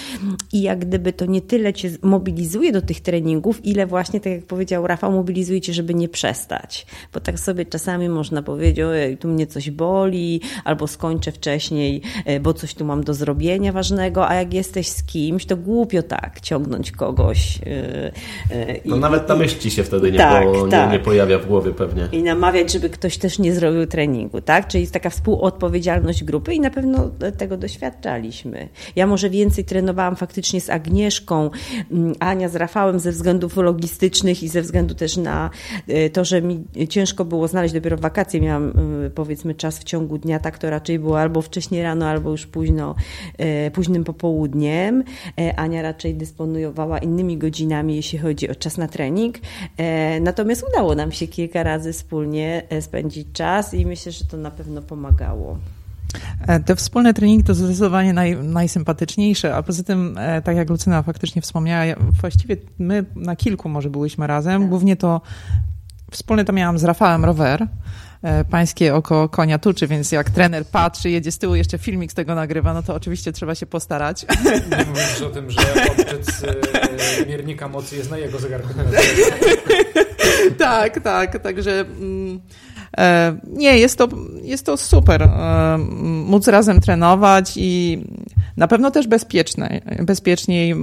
i jak gdyby to nie tyle cię mobilizuje do tych treningów, ile właśnie, tak jak powiedział Rafał, mobilizuje cię, żeby nie przestać. Bo tak sobie czasami można powiedzieć, ojej, tu mnie coś boli, albo skończę wcześniej, e, bo coś tu mam do zrobienia ważnego, a jak jesteś z kimś, to głupio tak ciągnąć kogoś. No I, nawet ta myśl ci się wtedy nie, tak, po, nie, tak. nie, pojawia w głowie pewnie. I namawiać, żeby ktoś też nie zrobił treningu, tak? Czyli jest taka współodpowiedzialność grupy i na pewno tego doświadczaliśmy. Ja może więcej trenowałam faktycznie z Agnieszką, mm, Ania z Rafałem ze względów logistycznych i ze względu też na to, że mi ciężko było znaleźć dopiero wakacje, miałam y, powiedzmy czas w ciągu dnia, tak to raczej było albo wcześniej rano, albo już późno, y, późnym popołudniem. E, Ania raczej dysponowała innymi godzinami, jeśli chodzi o czas na trening. E, natomiast udało nam się kilka razy wspólnie e, spędzić czas i myślę, że to na pewno pomagało. Te wspólne treningi to zdecydowanie naj, najsympatyczniejsze, a poza tym, tak jak Lucyna faktycznie wspomniała, właściwie my na kilku może byłyśmy razem. Tak. Głównie to Wspólnie to miałam z Rafałem Rower. E, pańskie oko konia tuczy, więc jak trener patrzy, jedzie z tyłu, jeszcze filmik z tego nagrywa, no to oczywiście trzeba się postarać. Nie mówisz o tym, że odczyt e, miernika mocy jest na jego zegarku. [LAUGHS] tak, tak, także... Mm, e, nie, jest to, jest to super móc razem trenować i na pewno też bezpieczne, bezpieczniej,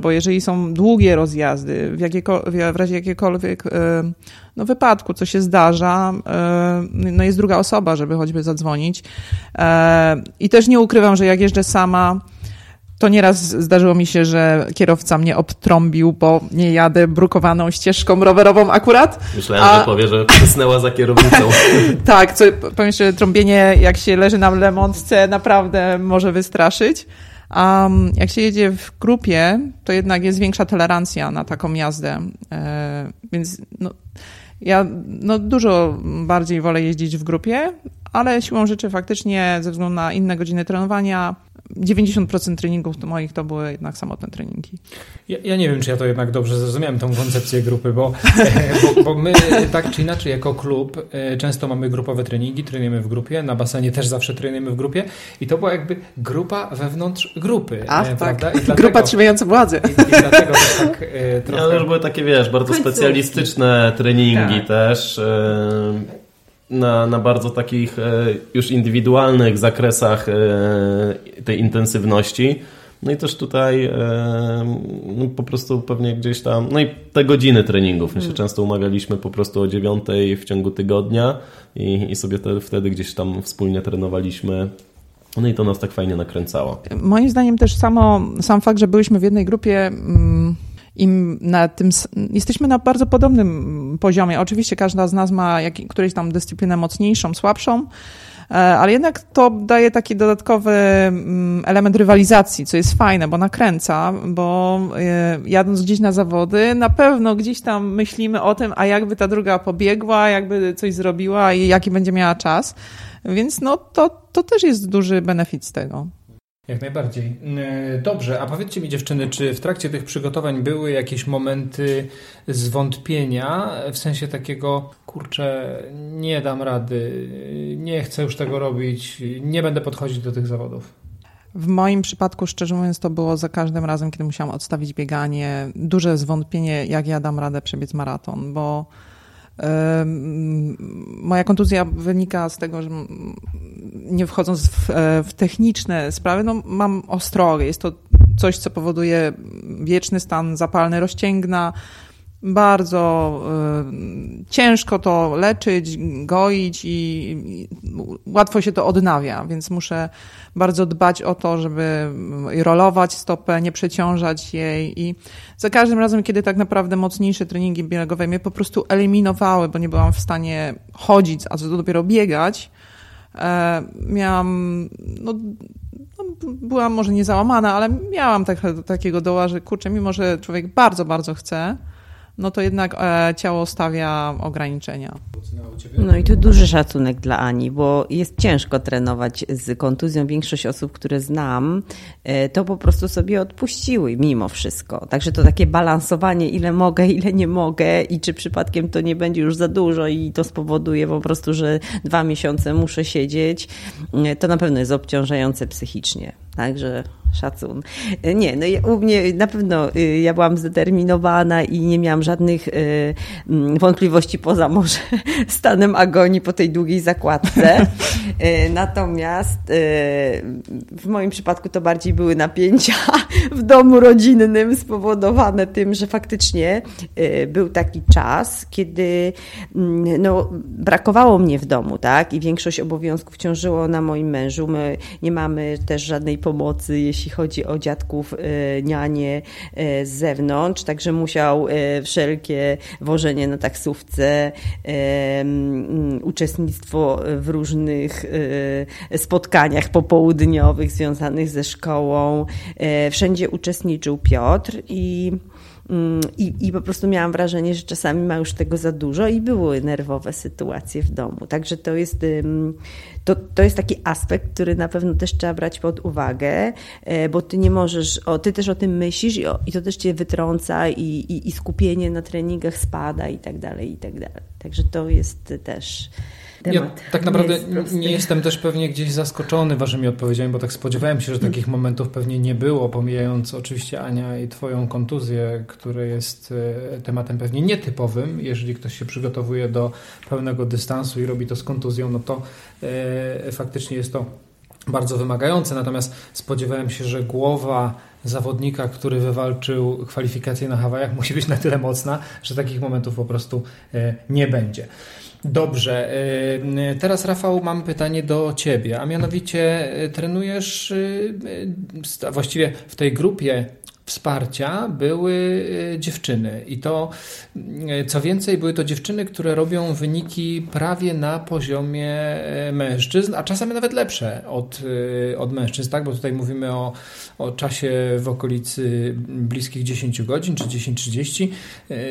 bo jeżeli są długie rozjazdy, w, jakieko, w razie jakiegokolwiek no, wypadku, co się zdarza, e, no jest druga osoba, żeby choćby zadzwonić. E, I też nie ukrywam, że jak jeżdżę sama, to nieraz zdarzyło mi się, że kierowca mnie obtrąbił, bo nie jadę brukowaną ścieżką rowerową akurat. Myślałem, a... że powie, że przysnęła za kierownicą. [LAUGHS] tak, co, powiem że trąbienie jak się leży na lemontce naprawdę może wystraszyć. A jak się jedzie w grupie, to jednak jest większa tolerancja na taką jazdę. E, więc no, ja no, dużo bardziej wolę jeździć w grupie, ale siłą rzeczy faktycznie ze względu na inne godziny trenowania 90% treningów moich to były jednak samotne treningi. Ja, ja, nie wiem, czy ja to jednak dobrze zrozumiałem, tą koncepcję grupy, bo, [LAUGHS] bo, bo, my tak czy inaczej jako klub e, często mamy grupowe treningi, trenujemy w grupie, na basenie też zawsze trenujemy w grupie i to była jakby grupa wewnątrz grupy. Ach, e, tak. prawda? I [LAUGHS] dlatego, grupa trzymająca władzę. I, i dlatego tak e, trochę... Ja też były takie, wiesz, bardzo specjalistyczne treningi tak. też na, na bardzo takich e, już indywidualnych zakresach e, tej intensywności. No i też tutaj e, no po prostu pewnie gdzieś tam, no i te godziny treningów. My się hmm. często umawialiśmy po prostu o dziewiątej w ciągu tygodnia i, i sobie te, wtedy gdzieś tam wspólnie trenowaliśmy no i to nas tak fajnie nakręcało. Moim zdaniem też samo, sam fakt, że byliśmy w jednej grupie. Mm i na tym, jesteśmy na bardzo podobnym poziomie. Oczywiście każda z nas ma jak, tam dyscyplinę mocniejszą, słabszą, e, ale jednak to daje taki dodatkowy mm, element rywalizacji, co jest fajne, bo nakręca, bo e, jadąc gdzieś na zawody, na pewno gdzieś tam myślimy o tym, a jakby ta druga pobiegła, jakby coś zrobiła i jaki będzie miała czas. Więc no to, to też jest duży benefit z tego. Jak najbardziej. Dobrze, a powiedzcie mi dziewczyny, czy w trakcie tych przygotowań były jakieś momenty zwątpienia, w sensie takiego, kurczę, nie dam rady, nie chcę już tego robić, nie będę podchodzić do tych zawodów? W moim przypadku, szczerze mówiąc, to było za każdym razem, kiedy musiałam odstawić bieganie, duże zwątpienie, jak ja dam radę przebiec maraton, bo Moja kontuzja wynika z tego, że nie wchodząc w, e, w, techniczne sprawy, no mam ostrogę. Jest to coś, co powoduje wieczny stan zapalny rozcięgna, bardzo y, ciężko to leczyć, goić i, i, łatwo się to odnawia, więc muszę bardzo dbać o to, żeby rolować stopę, nie przeciążać jej. I za każdym razem, kiedy tak naprawdę mocniejsze treningi biegowe mnie po prostu eliminowały, bo nie byłam w stanie chodzić, a co dopiero biegać, e, miałam, no, no, byłam może nie załamana, ale miałam tak, takiego doła, że kurczę, mimo że człowiek bardzo, bardzo chce, no to jednak e, ciało stawia ograniczenia. No i tu duży szacunek dla Ani, bo jest ciężko trenować z kontuzją. Większość osób, które znam, e, to po prostu sobie odpuściły mimo wszystko. Także to takie balansowanie, ile mogę, ile nie mogę i czy przypadkiem to nie będzie już za dużo i to spowoduje po prostu, że dwa miesiące muszę siedzieć, e, to na pewno jest obciążające psychicznie. Także szacun. Nie, no u mnie na pewno y, ja byłam zdeterminowana i nie miałam żadnych y, mm, wątpliwości poza może [LAUGHS] stanem agonii po tej długiej zakładce. Y, [LAUGHS] natomiast w moim przypadku to bardziej były napięcia [LAUGHS] w domu rodzinnym spowodowane tym, że faktycznie był taki czas, kiedy mm, no, brakowało mnie w domu, tak? I większość obowiązków ciążyło na moim mężu. My nie mamy też żadnej pomocy, jeśli jeśli chodzi o dziadków, e, nianie e, z zewnątrz, także musiał e, wszelkie wożenie na taksówce, uczestnictwo w różnych spotkaniach popołudniowych związanych ze szkołą. Wszędzie uczestniczył Piotr i Mm, I, I po prostu miałam wrażenie, że czasami ma już tego za dużo i były nerwowe sytuacje w domu. Także to jest, to, to jest taki aspekt, który na pewno też trzeba brać pod uwagę, e, bo ty nie możesz, o, ty też o tym myślisz i, o, i to też cię wytrąca i, i, i skupienie na treningach spada i tak dalej, i tak dalej. Także to jest też. Ja tak naprawdę nie, nie, jestem też pewnie gdzieś zaskoczony waszymi odpowiedziami, bo tak spodziewałem się, że takich momentów pewnie nie było, pomijając oczywiście Ania i twoją kontuzję, które jest e, tematem pewnie nietypowym. Jeżeli ktoś się przygotowuje do pełnego dystansu i robi to z kontuzją, no to e, faktycznie jest to bardzo wymagające, natomiast spodziewałem się, że głowa zawodnika, który wywalczył kwalifikacje na Hawajach, [LAUGHS] musi być na tyle mocna, że takich momentów po prostu e, nie będzie. Dobrze, teraz Rafał, mam pytanie do Ciebie, a mianowicie trenujesz, właściwie w tej grupie wsparcia były e, dziewczyny. I to, e, co więcej, były to dziewczyny, które robią wyniki prawie na poziomie e, mężczyzn, a czasami nawet lepsze od, od mężczyzn, tak? Bo tutaj mówimy o, o czasie w okolicy bliskich 10 godzin czy 10-30.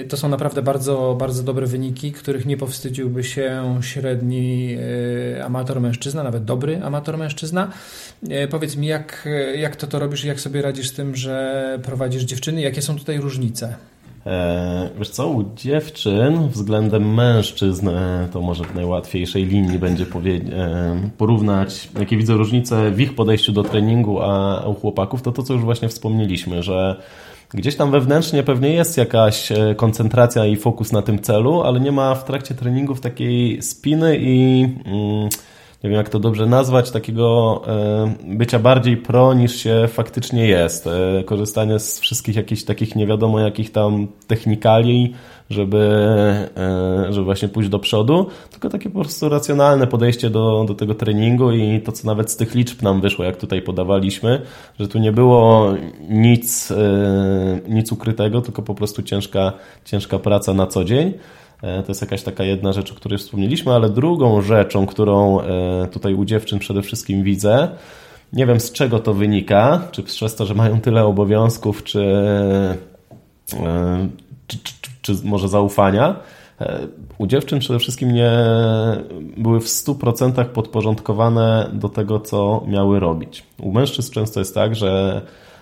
To są naprawdę bardzo, bardzo dobre wyniki, których nie powstydziłby się średni amator mężczyzna, nawet dobry amator mężczyzna. Powiedz mi, jak, jak to to robisz i jak sobie radzisz z tym, że prowadzisz dziewczyny? Jakie są tutaj różnice? E, wiesz co, u dziewczyn względem mężczyzn e, to może w najłatwiejszej linii będzie e, porównać, jakie widzę różnice w ich podejściu do treningu, a u chłopaków to to, co już właśnie wspomnieliśmy, że gdzieś tam wewnętrznie pewnie jest jakaś koncentracja i fokus na tym celu, ale nie ma w trakcie treningów takiej spiny i... Mm, nie wiem jak to dobrze nazwać, takiego e, bycia bardziej pro niż się faktycznie jest. E, korzystanie z wszystkich jakichś takich nie wiadomo jakich tam technikali, żeby, e, żeby właśnie pójść do przodu, tylko takie po prostu racjonalne podejście do, do tego treningu i to, co nawet z tych liczb nam wyszło, jak tutaj podawaliśmy, że tu nie było nic, nic ukrytego, tylko po prostu ciężka, ciężka praca na co dzień. E, to jest jakaś taka jedna rzecz, o której wspomnieliśmy, ale drugą rzeczą, którą e, tutaj u dziewczyn przede wszystkim widzę, nie wiem z czego to wynika, czy przez to, że mają tyle obowiązków, czy, e, czy, czy, czy może zaufania. U dziewczyn przede wszystkim nie były w 100% podporządkowane do tego, co miały robić. U mężczyzn często jest tak, że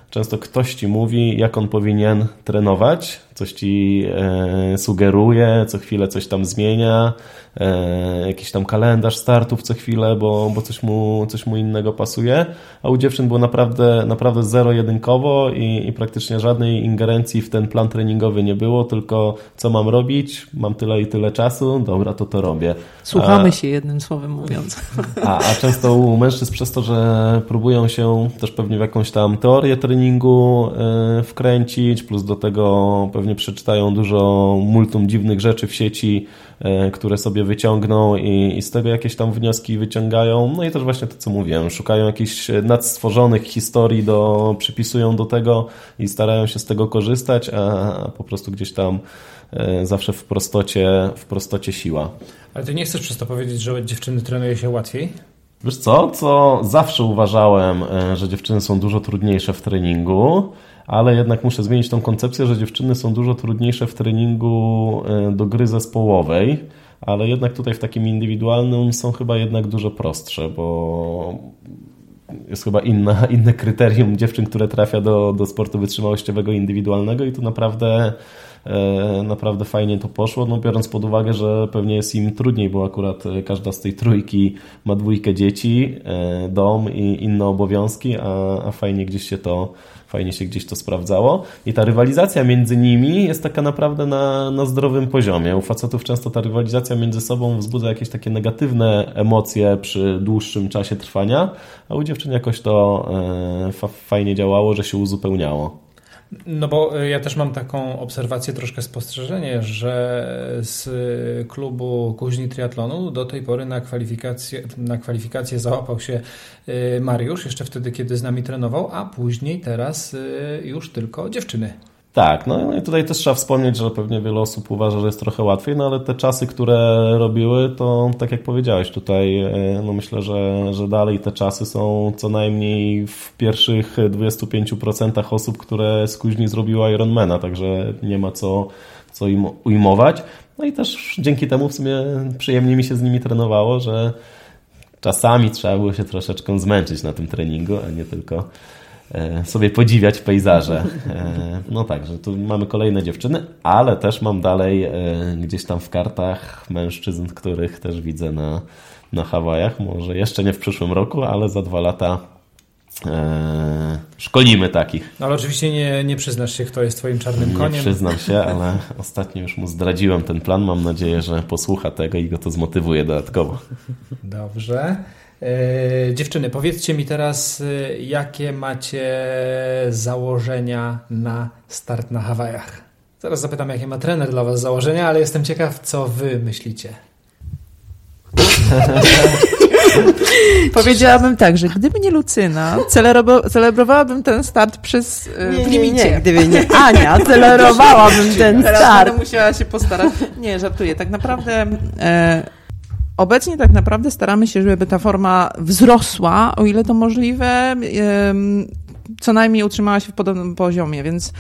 często ktoś ci mówi, jak on powinien trenować, coś ci e, sugeruje, co chwilę coś tam zmienia, e, jakiś tam kalendarz startów co chwilę, bo, bo coś, mu, coś mu innego pasuje, a u dziewczyn było naprawdę, naprawdę zero-jedynkowo i, i praktycznie żadnej ingerencji w ten plan treningowy nie było, tylko co mam robić, mam tyle i tyle czasu, dobra, to to robię. Słuchamy a, się jednym słowem mówiąc. A, a często u mężczyzn przez to, że próbują się też pewnie w jakąś tam teorię treningu e, wkręcić, plus do tego pewnie pewnie przeczytają dużo multum dziwnych rzeczy w sieci, e, które sobie wyciągną i, i, z tego jakieś tam wnioski wyciągają. No i też właśnie to, co mówiłem, szukają jakichś nadstworzonych historii, do, przypisują do tego i starają się z tego korzystać, a po prostu gdzieś tam e, zawsze w prostocie, w prostocie siła. Ale ty nie chcesz przez to powiedzieć, że dziewczyny trenuje się łatwiej? Wiesz co, co zawsze uważałem, e, że dziewczyny są dużo trudniejsze w treningu, ale jednak muszę zmienić tą koncepcję, że dziewczyny są dużo trudniejsze w treningu e, do gry zespołowej, ale jednak tutaj w takim indywidualnym są chyba jednak dużo prostsze, bo jest chyba inna, [LAUGHS] inne kryterium dziewczyn, które trafia do, do sportu wytrzymałościowego indywidualnego i tu naprawdę naprawdę fajnie to poszło, no biorąc pod uwagę, że pewnie jest im trudniej, bo akurat każda z tej trójki ma dwójkę dzieci, e, dom i inne obowiązki, a, a fajnie gdzieś się to fajnie się gdzieś to sprawdzało. I ta rywalizacja między nimi jest taka naprawdę na, na zdrowym poziomie. U facetów często ta rywalizacja między sobą wzbudza jakieś takie negatywne emocje przy dłuższym czasie trwania, a u dziewczyn jakoś to e, fajnie działało, że się uzupełniało. No bo e, ja też mam taką obserwację, troszkę spostrzeżenie, że z klubu Kuźni Triatlonu do tej pory na kwalifikację, na kwalifikację załapał się e, Mariusz, jeszcze wtedy, kiedy z nami trenował, a później teraz już tylko dziewczyny. Tak, no i tutaj też trzeba wspomnieć, że pewnie wiele osób uważa, że jest trochę łatwiej, no ale te czasy, które robiły, to tak jak powiedziałeś tutaj, e, no myślę, że, że dalej te czasy są co najmniej w pierwszych 25% osób, które z kuźni zrobiły Ironmana, także nie ma co, co im ujmować. No i też dzięki temu w sumie przyjemnie mi się z nimi trenowało, że czasami trzeba było się troszeczkę zmęczyć na tym treningu, a nie tylko sobie podziwiać pejzaże. E, no tak, że tu mamy kolejne dziewczyny, ale też mam dalej e, gdzieś tam w kartach mężczyzn, których też widzę na, na Hawajach. Może jeszcze nie w przyszłym roku, ale za dwa lata e, szkolimy takich. No, ale oczywiście nie, nie przyznasz się, kto jest twoim czarnym koniem. Nie przyznam się, [LAUGHS] ale ostatnio już mu zdradziłem ten plan. Mam nadzieję, że posłucha tego i go to zmotywuje dodatkowo. Dobrze. E, dziewczyny, powiedzcie mi teraz, e, jakie macie założenia na start na Hawajach? Zaraz zapytam, jakie ma trener dla was założenia, ale jestem ciekaw, co wy myślicie. [LAUGHS] Powiedziałabym tak, że gdyby nie Lucyna, celebrowałabym ten start przez e, Nie, w nie, limicie. nie, gdyby nie [LAUGHS] Ania, [LAUGHS] celerowałabym ten Teraz start. będę musiała się postarać. Nie, żartuję. Tak naprawdę e, obecnie tak naprawdę staramy się, żeby ta forma wzrosła, o ile to możliwe, co najmniej utrzymała się w podobnym poziomie, więc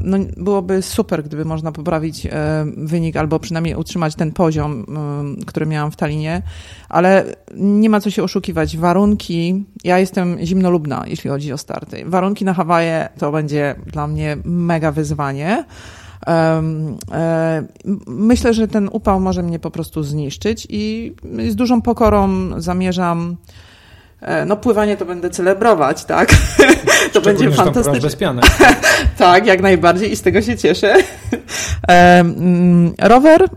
no, byłoby super, gdyby można poprawić wynik albo przynajmniej utrzymać ten poziom, który miałam w Talinie, ale nie ma co się oszukiwać. Warunki, ja jestem zimnolubna, jeśli chodzi o starty. Warunki na Hawaje to będzie dla mnie mega wyzwanie. E, myślę, że ten upał może mnie po prostu zniszczyć i z dużą pokorą zamierzam. e, No, pływanie to będę celebrować, tak? [LAUGHS] to będzie fantastyczne. bez piany. [LAUGHS] Tak, jak najbardziej i z tego się cieszę. [LAUGHS] Mm, rower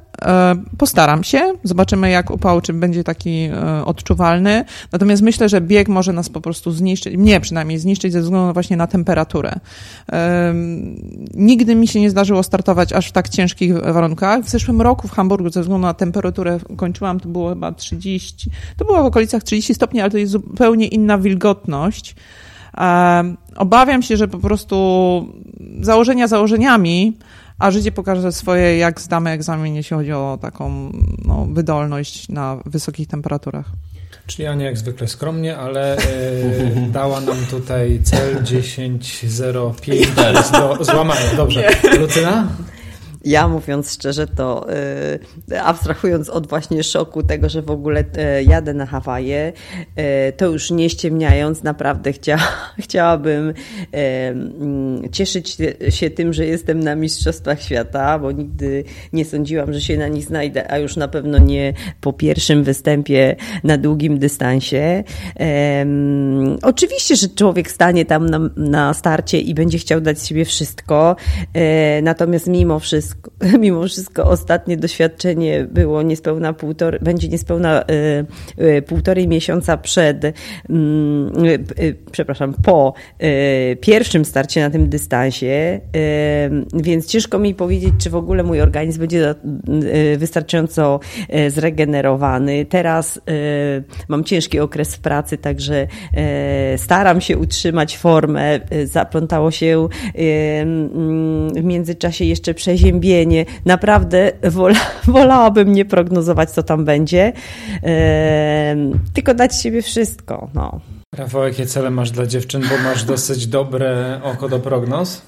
postaram się. Zobaczymy, jak upał, czy będzie taki e, odczuwalny. Natomiast myślę, że bieg może nas po prostu zniszczyć, mnie przynajmniej zniszczyć ze względu właśnie na temperaturę. E, nigdy mi się nie zdarzyło startować aż w tak ciężkich warunkach. W zeszłym roku w Hamburgu ze względu na temperaturę kończyłam, to było chyba 30, to było w okolicach 30 stopni, ale to jest zupełnie inna wilgotność. E, Obawiam się, że po prostu założenia założeniami, a życie pokaże swoje, jak zdamy egzamin, jeśli chodzi o taką no, wydolność na wysokich temperaturach. Czyli Ania jak zwykle skromnie, ale e, [LAUGHS] dała nam tutaj cel 10.05 do złamania. Dobrze. Lucyna? Ja mówiąc szczerze, to y, abstrahując od właśnie szoku tego, że w ogóle y, jadę na Hawaje, y, to już nie ściemniając, naprawdę chcia, [LAUGHS] chciałabym y, mm, cieszyć się tym, że jestem na Mistrzostwach Świata, bo nigdy nie sądziłam, że się na nich znajdę, a już na pewno nie po pierwszym występie na długim dystansie. Em, oczywiście, że człowiek stanie tam na, na starcie i będzie chciał dać z siebie wszystko, e, natomiast mimo wszystko, [LAUGHS] mimo wszystko ostatnie doświadczenie było niespełna będzie niespełna e, e, półtorej miesiąca przed, mm, e, przepraszam, po pierwszym starcie na tym dystansie, więc ciężko mi powiedzieć, czy w ogóle mój organizm będzie wystarczająco zregenerowany. Teraz mam ciężki okres pracy, także staram się utrzymać formę. Zaplątało się w międzyczasie jeszcze przeziębienie. Naprawdę wola, [LAUGHS] wolałabym nie prognozować, co tam będzie, tylko dać siebie wszystko. No. Rafał, jakie cele masz dla dziewczyn, bo masz dosyć dobre oko do prognoz?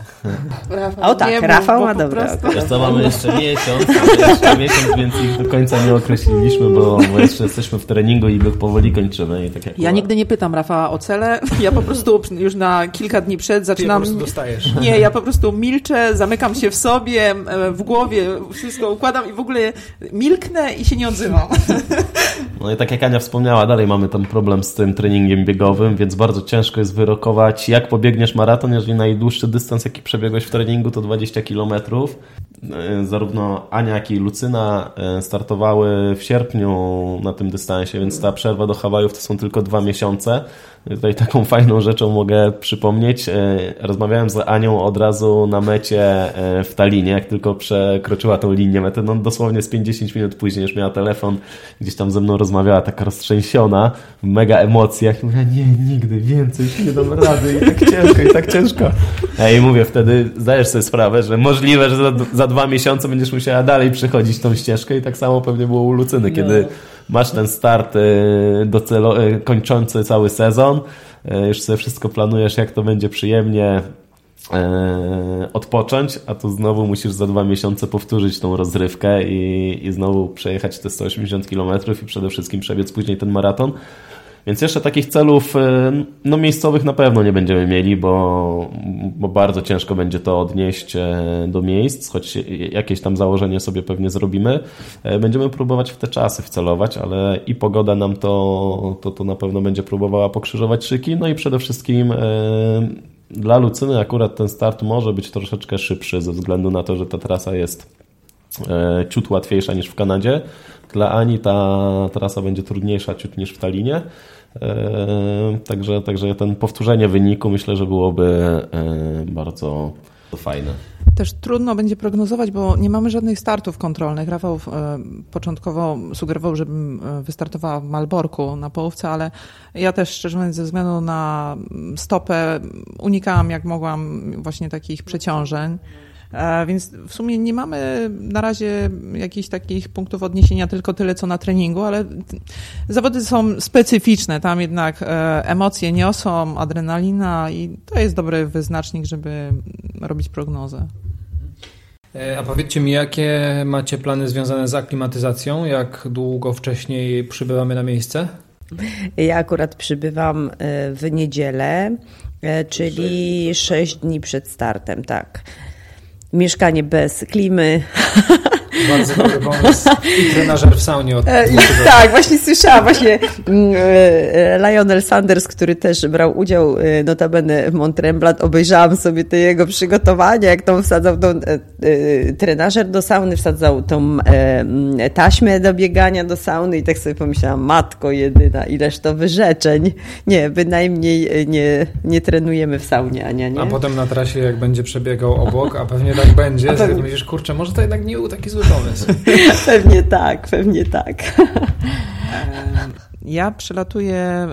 O tak, Rafał ma dobre oko. Wiesz co, mamy jeszcze miesiąc, jeszcze miesiąc, więc ich do końca nie określiliśmy, bo, bo jeszcze jesteśmy w treningu i go powoli kończymy. I tak jak Ja nigdy nie pytam Rafała o cele. Ja po prostu już na kilka dni przed Ty je po zaczynam. prostu dostajesz. Nie, ja po prostu milczę, zamykam się w sobie, w głowie, wszystko układam i w ogóle milknę i się nie odzywam. No i tak jak Ania wspomniała, dalej mamy tam problem z tym treningiem biegowym, więc bardzo ciężko jest wyrokować, jak pobiegniesz maraton, jeżeli najdłuższy dystans, jaki przebiegłeś w treningu, to 20 km. Zarówno Ania, jak i Lucyna e, startowały w sierpniu na tym dystansie, więc ta przerwa do Hawajów to są tylko dwa miesiące. Tutaj taką [LAUGHS] fajną rzeczą mogę przypomnieć. e, Rozmawiałem z Anią od razu na mecie e, w Talinie, jak tylko przekroczyła tą linię mety. No dosłownie z 50 minut później już miała telefon, gdzieś tam ze mną rozmawiała, taka roztrzęsiona, w mega emocjach. Mówię, nie, nigdy więcej, nie dam rady. I tak ciężko, i tak ciężko. Jej mówię, wtedy zdajesz sobie sprawę, że możliwe, że za, za dwa miesiące będziesz musiała dalej przechodzić tą ścieżkę. I tak samo pewnie było u Lucyny, kiedy masz ten start y, docelo, y, kończący cały sezon, y, już sobie wszystko planujesz, jak to będzie przyjemnie odpocząć, a tu znowu musisz za dwa miesiące powtórzyć tą rozrywkę i, i znowu przejechać te 180 km i przede wszystkim przebiec później ten maraton. Więc jeszcze takich celów no, miejscowych na pewno nie będziemy mieli, bo, bo bardzo ciężko będzie to odnieść do miejsc, choć jakieś tam założenie sobie pewnie zrobimy. Będziemy próbować w te czasy wcelować, ale i pogoda nam to, to, to na pewno będzie próbowała pokrzyżować szyki, no i przede wszystkim dla Lucyny akurat ten start może być troszeczkę szybszy ze względu na to, że ta trasa jest e, ciut łatwiejsza niż w Kanadzie. Dla Ani ta trasa będzie trudniejsza ciut niż w Talinie. E, także, także ten powtórzenie wyniku myślę, że byłoby e, bardzo fajne. Też trudno będzie prognozować, bo nie mamy żadnych startów kontrolnych. Rafał e, początkowo sugerował, żebym wystartowała w Malborku na połówce, ale ja też szczerze mówiąc ze względu na stopę unikałam jak mogłam właśnie takich przeciążeń. E, więc w sumie nie mamy na razie jakichś takich punktów odniesienia, tylko tyle co na treningu, ale zawody są specyficzne. Tam jednak e, emocje niosą, adrenalina i to jest dobry wyznacznik, żeby robić prognozę. E, a powiedzcie mi, jakie macie plany związane z aklimatyzacją? Jak długo wcześniej przybywamy na miejsce? Ja akurat przybywam w niedzielę, czyli 6 dni przed startem, tak mieszkanie bez klimy. [LAUGHS] Bardzo dobry pomysł. I trenażer w saunie od e, Tak, właśnie słyszałam właśnie mm, e, Lionel Sanders, który też brał udział e, notabene w Montremblant, obejrzałam sobie te jego przygotowania, jak tam wsadzał tą trenażer do sauny, wsadzał tą taśmę do biegania do sauny i tak sobie pomyślałam, matko jedyna, ileż to wyrzeczeń. Nie, bynajmniej nie, nie trenujemy w saunie, Ania, nie? A potem na trasie jak będzie przebiegał obok, a pewnie tak będzie, a pewnie... myślisz, kurczę, może to jednak nie był taki zły pomysł. [LAUGHS] pewnie tak, pewnie tak. Ja przylatuję e,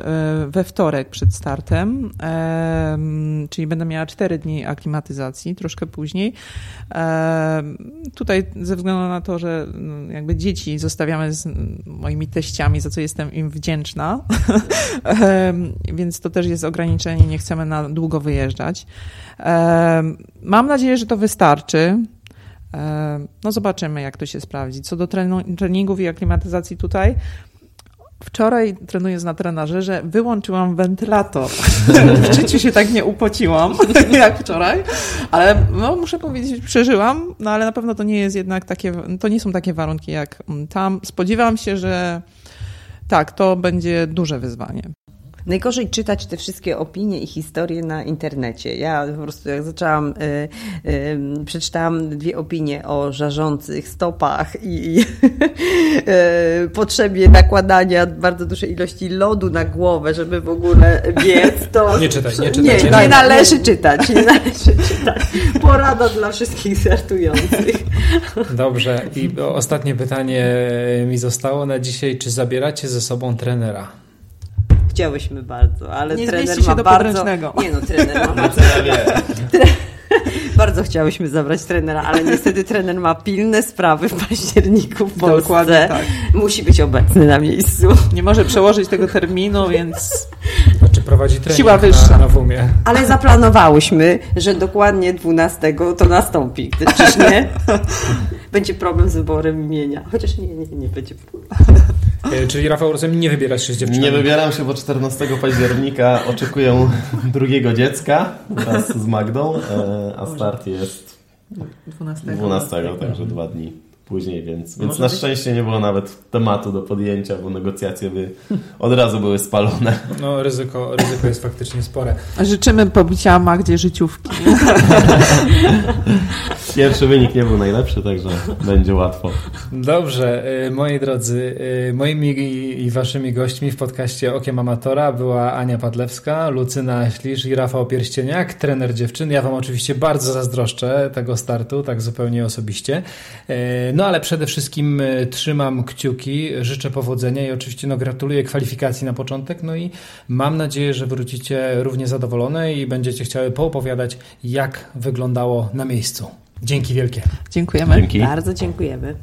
we wtorek przed startem, czyli będę miała 4 dni aklimatyzacji, troszkę później. Tutaj ze względu na to, że no, jakby dzieci zostawiamy z moimi teściami, za co jestem im wdzięczna, [LAUGHS] więc to też jest ograniczenie, nie chcemy na długo wyjeżdżać. Mam nadzieję, że to wystarczy. No zobaczymy, jak to się sprawdzi. Co do treningów i aklimatyzacji tutaj, Wczoraj trenując na trenażerze wyłączyłam wentylator. [LAUGHS] w życiu się tak nie upociłam [LAUGHS] jak wczoraj, ale no, muszę powiedzieć, przeżyłam, no ale na pewno to nie jest jednak takie, to nie są takie warunki jak tam. Spodziewam się, że tak, to będzie duże wyzwanie. Najgorzej czytać te wszystkie opinie i historie na internecie. Ja po prostu jak zaczęłam, y, y, przeczytałam dwie opinie o żarzących stopach i, [LAUGHS] y, potrzebie nakładania bardzo dużej ilości lodu na głowę, żeby w ogóle biec, to... Nie czytaj, nie czytaj. Nie, nie należy czytać, nie należy czytać. Porada dla wszystkich startujących. Dobrze i ostatnie pytanie mi zostało na dzisiaj. Czy zabieracie ze sobą trenera? Chciałyśmy bardzo, ale nie trener się ma do bardzo... Nie no, trener ma [LAUGHS] bardzo... [LAUGHS] bardzo chciałyśmy zabrać trenera, ale niestety trener ma pilne sprawy w październiku w Polsce. Dokładnie tak. Musi być obecny na miejscu. Nie może przełożyć tego terminu, więc... Znaczy prowadzi trening Siła wyższa. Na, na WUMie. Ale zaplanowałyśmy, że dokładnie 12 to nastąpi. Czyż nie? [LAUGHS] Będzie problem z wyborem imienia. Chociaż nie, nie, nie będzie problem. E, czyli Rafał, rozumiem, nie wybierasz się z dziewczyną? Nie wybieram się, bo 14 października oczekuję [LAUGHS] drugiego dziecka wraz z Magdą, e, a start jest 12, 12 także dwa dni później, więc, więc na szczęście nie było nawet tematu do podjęcia, bo negocjacje by od razu były spalone. No ryzyko, ryzyko jest faktycznie spore. Życzymy pobicia Magdzie życiówki. [LAUGHS] Pierwszy wynik nie był najlepszy, także będzie łatwo. Dobrze, y, moi drodzy, y, moimi i waszymi gośćmi w podcaście Okiem Amatora była Ania Padlewska, Lucyna Ślisz i Rafał Pierścieniak, trener dziewczyn. Ja wam oczywiście bardzo zazdroszczę tego startu, tak zupełnie osobiście. Y, no ale przede wszystkim trzymam kciuki, życzę powodzenia i oczywiście no, gratuluję kwalifikacji na początek. No i mam nadzieję, że wrócicie równie zadowolone i będziecie chciały poopowiadać, jak wyglądało na miejscu. Dzięki wielkie. Dziękujemy. Dzięki. Bardzo dziękujemy.